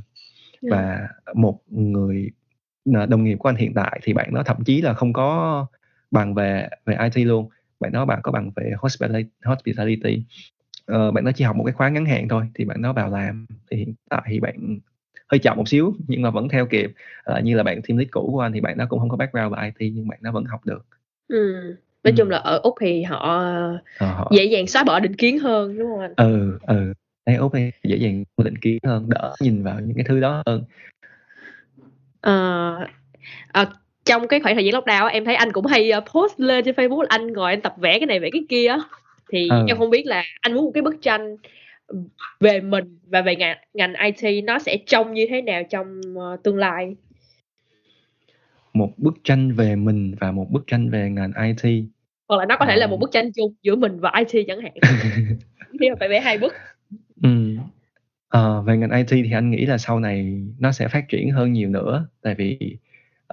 Yeah. và một người ờ, đồng nghiệp của anh hiện tại thì bạn đó thậm chí là không có bằng về về IT luôn bạn đó bạn có bằng về hospitality, hospitality. Ờ, bạn đó chỉ học một cái khóa ngắn hạn thôi thì bạn đó vào làm thì hiện tại thì bạn hơi chậm một xíu nhưng mà vẫn theo kịp Ờ, như là bạn team lead cũ của anh thì bạn đó cũng không có background về IT nhưng bạn đó vẫn học được Ừ. Nói Ừ. chung là ở Úc thì họ Ờ, dễ dàng xóa bỏ định kiến hơn đúng không anh? ừ ừ thấy Úc thì dễ dàng định kiến hơn đỡ nhìn vào những cái thứ đó hơn Ờ, ờ, trong cái khoảng thời gian lockdown em thấy anh cũng hay ờ, post lên trên Facebook anh ngồi anh tập vẽ cái này vẽ cái kia á. thì Ừ. em không biết là anh muốn một cái bức tranh về mình và về ngành ngành IT nó sẽ trông như thế nào trong ờ, tương lai một bức tranh về mình và một bức tranh về ngành IT hoặc là nó có thể là Ờ. một bức tranh chung giữa mình và IT chẳng hạn [LAUGHS] thì phải vẽ hai bức Ừm. Ờ, về ngành IT thì anh nghĩ là sau này nó sẽ phát triển hơn nhiều nữa tại vì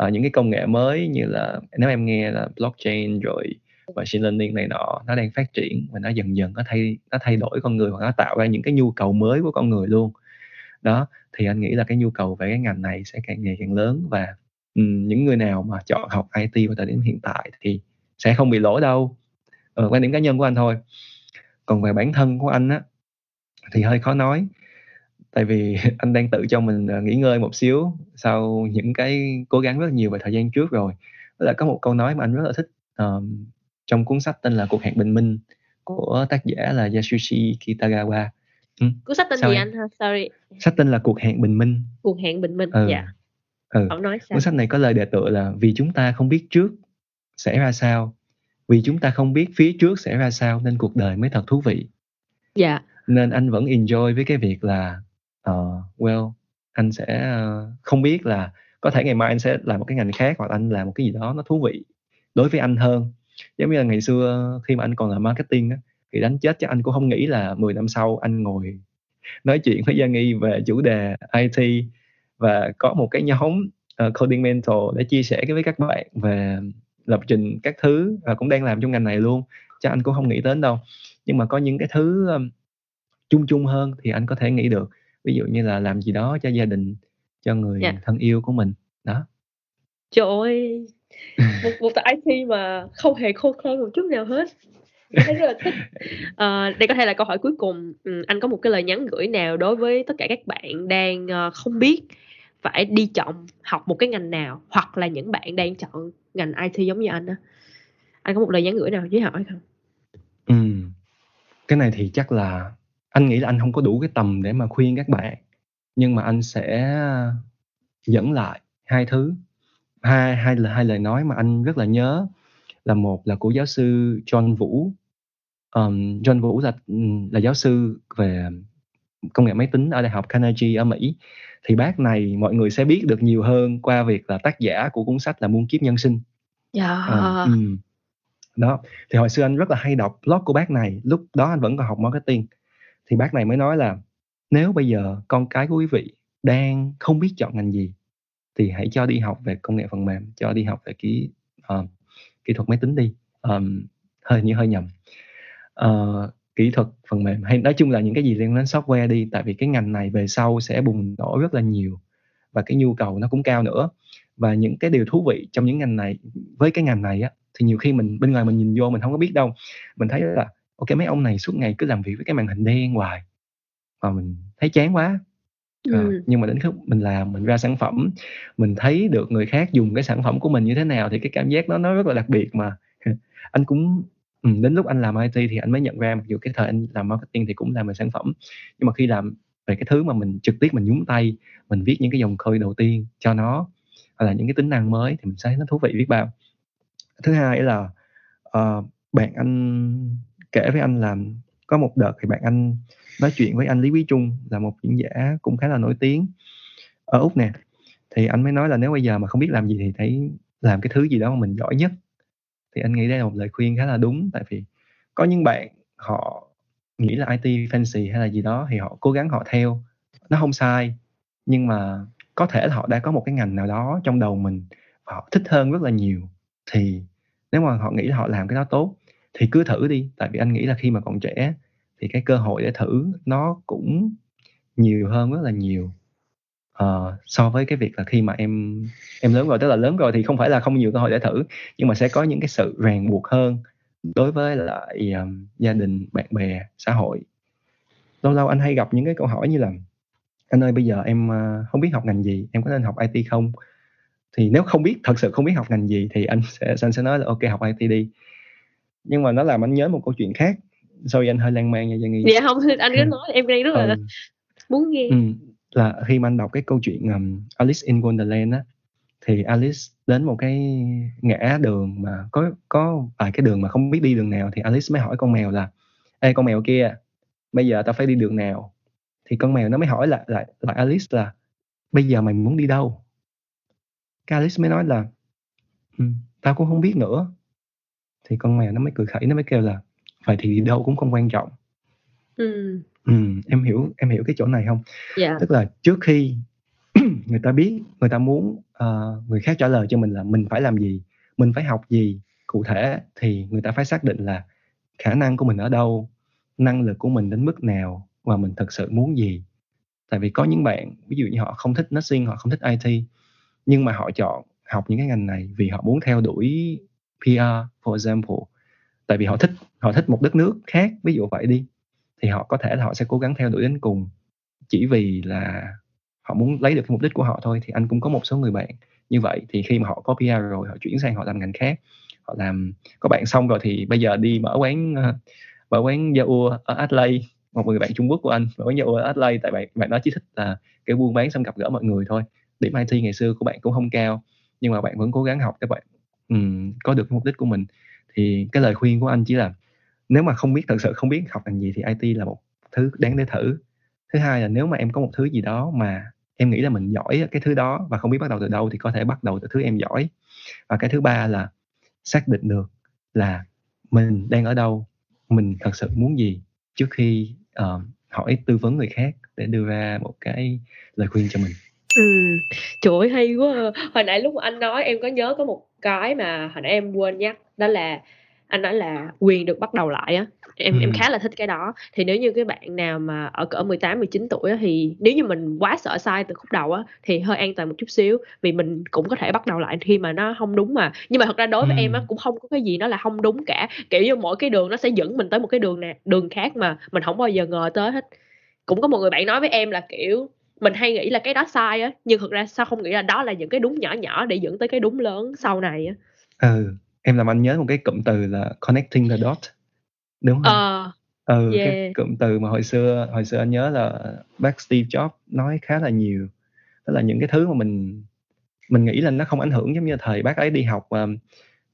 uh, những cái công nghệ mới như là nếu em nghe là blockchain rồi machine learning này nọ nó đang phát triển và nó dần dần nó thay nó thay đổi con người hoặc nó tạo ra những cái nhu cầu mới của con người luôn. Đó thì anh nghĩ là cái nhu cầu về cái ngành này sẽ càng ngày càng lớn và um, những người nào mà chọn học IT vào thời điểm hiện tại thì sẽ không bị lỗ đâu. Ờ, quan điểm cá nhân của anh thôi. Còn về bản thân của anh á thì hơi khó nói tại vì [LAUGHS] anh đang tự cho mình ờ, nghỉ ngơi một xíu sau những cái cố gắng rất nhiều về thời gian trước rồi. Đó là có một câu nói mà anh rất là thích ờm, trong cuốn sách tên là cuộc hẹn bình minh của tác giả là Yasushi Kitagawa. Cuốn sách tên Sao gì em? anh ha? Sorry. Sách tên là cuộc hẹn bình minh. Cuộc hẹn bình minh ừ. dạ. Ừ. ông nói sao? Cuốn sách này có lời đề tựa là vì chúng ta không biết trước sẽ ra sao. Vì chúng ta không biết phía trước sẽ ra sao nên cuộc đời mới thật thú vị. Dạ. Nên anh vẫn enjoy với cái việc là uh, well anh sẽ uh, không biết là có thể ngày mai anh sẽ làm một cái ngành khác hoặc anh làm một cái gì đó nó thú vị đối với anh hơn. Giống như là ngày xưa khi mà anh còn làm marketing á thì đánh chết chắc anh cũng không nghĩ là 10 năm sau anh ngồi nói chuyện với Giang Nghi về chủ đề IT và có một cái nhóm uh, coding mentor để chia sẻ với các bạn về lập trình các thứ và cũng đang làm trong ngành này luôn. Chắc anh cũng không nghĩ đến đâu. Nhưng mà có những cái thứ um, chung chung hơn thì anh có thể nghĩ được ví dụ như là làm gì đó cho gia đình cho người Dạ. thân yêu của mình đó trời ơi một một tại IT mà không hề khô khan một chút nào hết thấy rất là thích Ờ, đây có thể là câu hỏi cuối cùng ừ, anh có một cái lời nhắn gửi nào đối với tất cả các bạn đang ờ, không biết phải đi chọn học một cái ngành nào hoặc là những bạn đang chọn ngành IT giống như anh á anh có một lời nhắn gửi nào với hỏi không Ừm. cái này thì chắc là anh nghĩ là anh không có đủ cái tầm để mà khuyên các bạn nhưng mà anh sẽ dẫn lại hai thứ. Hai hai là hai lời nói mà anh rất là nhớ là một là của giáo sư John Vũ. Ờm, John Vũ là ừm, là giáo sư về công nghệ máy tính ở đại học Carnegie ở Mỹ. Thì bác này mọi người sẽ biết được nhiều hơn qua việc là tác giả của cuốn sách là muôn kiếp nhân sinh. Dạ. Ờ, ừm. đó. Thì hồi xưa anh rất là hay đọc blog của bác này lúc đó anh vẫn còn học marketing thì bác này mới nói là nếu bây giờ con cái của quý vị đang không biết chọn ngành gì thì hãy cho đi học về công nghệ phần mềm cho đi học về kỹ uh, kỹ thuật máy tính đi. Um, hơi như hơi nhầm. Uh, kỹ thuật phần mềm hay nói chung là những cái gì liên quan đến software đi tại vì cái ngành này về sau sẽ bùng nổ rất là nhiều và cái nhu cầu nó cũng cao nữa. Và những cái điều thú vị trong những ngành này với cái ngành này á thì nhiều khi mình bên ngoài mình nhìn vô mình không có biết đâu. Mình thấy là ok mấy ông này suốt ngày cứ làm việc với cái màn hình đen hoài mà mình thấy chán quá. Ừ. nhưng mà đến lúc mình làm mình ra sản phẩm mình thấy được người khác dùng cái sản phẩm của mình như thế nào thì cái cảm giác đó nó rất là đặc biệt mà. [LAUGHS] Anh cũng ừ, đến lúc anh làm IT thì anh mới nhận ra mặc dù cái thời anh làm marketing thì cũng làm về sản phẩm nhưng mà khi làm về cái thứ mà mình trực tiếp mình nhúng tay mình viết những cái dòng code đầu tiên cho nó hoặc là những cái tính năng mới thì mình thấy nó thú vị biết bao. Thứ hai là ờ, bạn anh kể với anh là có một đợt thì bạn anh nói chuyện với anh Lý Quý Trung, là một diễn giả cũng khá là nổi tiếng ở Úc nè. Thì anh mới nói là nếu bây giờ mà không biết làm gì thì thấy làm cái thứ gì đó mà mình giỏi nhất. Thì anh nghĩ đây là một lời khuyên khá là đúng, tại vì có những bạn họ nghĩ là IT fancy hay là gì đó thì họ cố gắng họ theo. Nó không sai, nhưng mà có thể là họ đã có một cái ngành nào đó trong đầu mình và họ thích hơn rất là nhiều. Thì nếu mà họ nghĩ là họ làm cái đó tốt thì cứ thử đi tại vì anh nghĩ là khi mà còn trẻ thì cái cơ hội để thử nó cũng nhiều hơn rất là nhiều. Uh, so với cái việc là khi mà em em lớn rồi tức là lớn rồi thì không phải là không nhiều cơ hội để thử nhưng mà sẽ có những cái sự ràng buộc hơn đối với lại um, gia đình bạn bè xã hội. Lâu lâu anh hay gặp những cái câu hỏi như là anh ơi bây giờ em uh, không biết học ngành gì em có nên học IT không? Thì nếu không biết thật sự không biết học ngành gì thì anh sẽ anh sẽ nói là ok học IT đi nhưng mà nó làm anh nhớ một câu chuyện khác. Sorry anh hơi lan man nha Giang Nghi. Dạ không anh cứ nói em đang rất là ừ. muốn nghe. Ừ. là khi mà anh đọc cái câu chuyện um, Alice in Wonderland á thì Alice đến một cái ngã đường mà có có vài cái đường mà không biết đi đường nào thì Alice mới hỏi con mèo là ê con mèo kia bây giờ tao phải đi đường nào? Thì con mèo nó mới hỏi lại lại lại Alice là bây giờ mày muốn đi đâu? Cái Alice mới nói là ừ, tao cũng không biết nữa thì con mèo nó mới cười khẩy nó mới kêu là vậy thì đi đâu cũng không quan trọng. Ừ. Ừ, em hiểu em hiểu cái chỗ này không? Dạ. Tức là trước khi [CLEARS THROAT] người ta biết người ta muốn uh, người khác trả lời cho mình là mình phải làm gì mình phải học gì cụ thể thì người ta phải xác định là khả năng của mình ở đâu năng lực của mình đến mức nào và mình thật sự muốn gì. Tại vì có những bạn ví dụ như họ không thích nursing họ không thích IT nhưng mà họ chọn học những cái ngành này vì họ muốn theo đuổi PR for example. Tại vì họ thích họ thích một đất nước khác, ví dụ vậy đi, thì họ có thể là họ sẽ cố gắng theo đuổi đến cùng. Chỉ vì là họ muốn lấy được cái mục đích của họ thôi, thì anh cũng có một số người bạn như vậy. Thì khi mà họ có PR rồi, họ chuyển sang họ làm ngành khác. Họ làm, có bạn xong rồi thì bây giờ đi mở quán ờ, mở quán Yahoo ở Adelaide. Một người bạn Trung Quốc của anh, mở quán Yahoo ở Adelaide. Tại bạn bạn đó chỉ thích là cái buôn bán xong gặp gỡ mọi người thôi. Điểm IT ngày xưa của bạn cũng không cao, nhưng mà bạn vẫn cố gắng học các bạn um, có được mục đích của mình. Thì cái lời khuyên của anh chỉ là nếu mà không biết thật sự không biết học ngành gì thì IT là một thứ đáng để thử. Thứ hai là nếu mà em có một thứ gì đó mà em nghĩ là mình giỏi cái thứ đó và không biết bắt đầu từ đâu thì có thể bắt đầu từ thứ em giỏi. Và cái thứ ba là xác định được là mình đang ở đâu mình thật sự muốn gì trước khi uh, hỏi tư vấn người khác để đưa ra một cái lời khuyên cho mình. Ừm, trời ơi, hay quá à. Hồi nãy lúc anh nói em có nhớ có một cái mà hồi nãy em quên nhắc, đó là anh nói là quyền được bắt đầu lại á, em em khá là thích cái đó. Thì nếu như cái bạn nào mà ở cỡ 18, 19 tuổi á, thì nếu như mình quá sợ sai từ khúc đầu á, thì hơi an toàn một chút xíu, vì mình cũng có thể bắt đầu lại khi mà nó không đúng mà. Nhưng mà thật ra đối với em á, cũng không có cái gì nó là không đúng cả, kiểu như, mỗi cái đường nó sẽ dẫn mình tới một cái đường nè đường khác mà mình không bao giờ ngờ tới hết. Cũng có một người bạn nói với em là, kiểu mình hay nghĩ là cái đó sai á nhưng thực ra sao không nghĩ là đó là những cái đúng nhỏ nhỏ để dẫn tới cái đúng lớn sau này á. Ừ em làm anh nhớ một cái cụm từ là connecting the dot đúng không? Ờ ừ yeah. cái cụm từ mà hồi xưa hồi xưa anh nhớ là bác Steve Jobs nói khá là nhiều. Đó là những cái thứ mà mình mình nghĩ là nó không ảnh hưởng giống như thời bác ấy đi học um,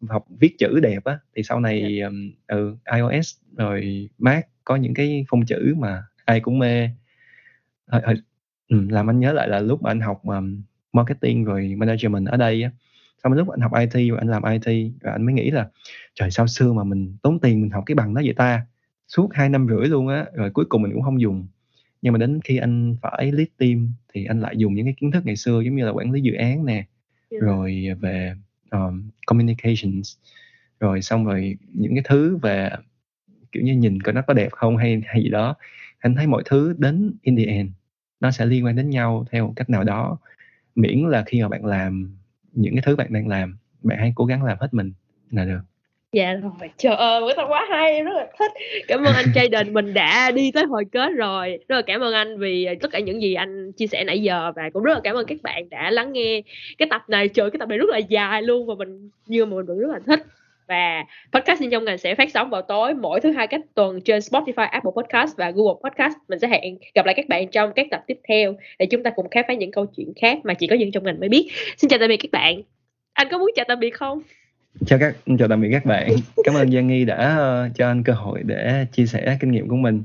học viết chữ đẹp á. Thì sau này um, ừ, iOS rồi Mac có những cái phông chữ mà ai cũng mê. Hồi, hồi, Ừm, làm anh nhớ lại là lúc mà anh học, ờm, marketing rồi management ở đây á, xong lúc anh học IT rồi anh làm IT, rồi anh mới nghĩ là "Trời, sao xưa mà mình tốn tiền mình học cái bằng đó vậy ta?" Suốt 2 năm rưỡi luôn á, rồi cuối cùng mình cũng không dùng. Nhưng mà đến khi anh phải lead team thì anh lại dùng những cái kiến thức ngày xưa giống như là quản lý dự án nè, Yeah. rồi về, ờm, communications, rồi xong rồi những cái thứ về, kiểu như, nhìn coi nó có đẹp không hay hay gì đó. Anh thấy mọi thứ đến in the end nó sẽ liên quan đến nhau theo một cách nào đó. Miễn là khi mà bạn làm những cái thứ bạn đang làm, bạn hãy cố gắng làm hết mình là được. Dạ rồi. Trời ơi, bữa tao quá hay, em rất là thích. Cảm ơn anh Jayden mình đã đi tới hồi kết rồi. Rất là cảm ơn anh vì ờ, tất cả những gì anh chia sẻ nãy giờ và cũng rất là cảm ơn các bạn đã lắng nghe cái tập này. Trời, cái tập này rất là dài luôn và mình như mà mình vẫn rất là thích và podcast in trong ngành sẽ phát sóng vào tối mỗi thứ hai cách tuần trên Spotify, Apple Podcast và Google Podcast. Mình sẽ hẹn gặp lại các bạn trong các tập tiếp theo để chúng ta cùng khám phá những câu chuyện khác mà chỉ có dân trong ngành mới biết. Xin chào tạm biệt các bạn. Anh có muốn chào tạm biệt không? chào các chào tạm biệt các bạn cảm ơn Giang Nghi đã ờ, cho anh cơ hội để chia sẻ kinh nghiệm của mình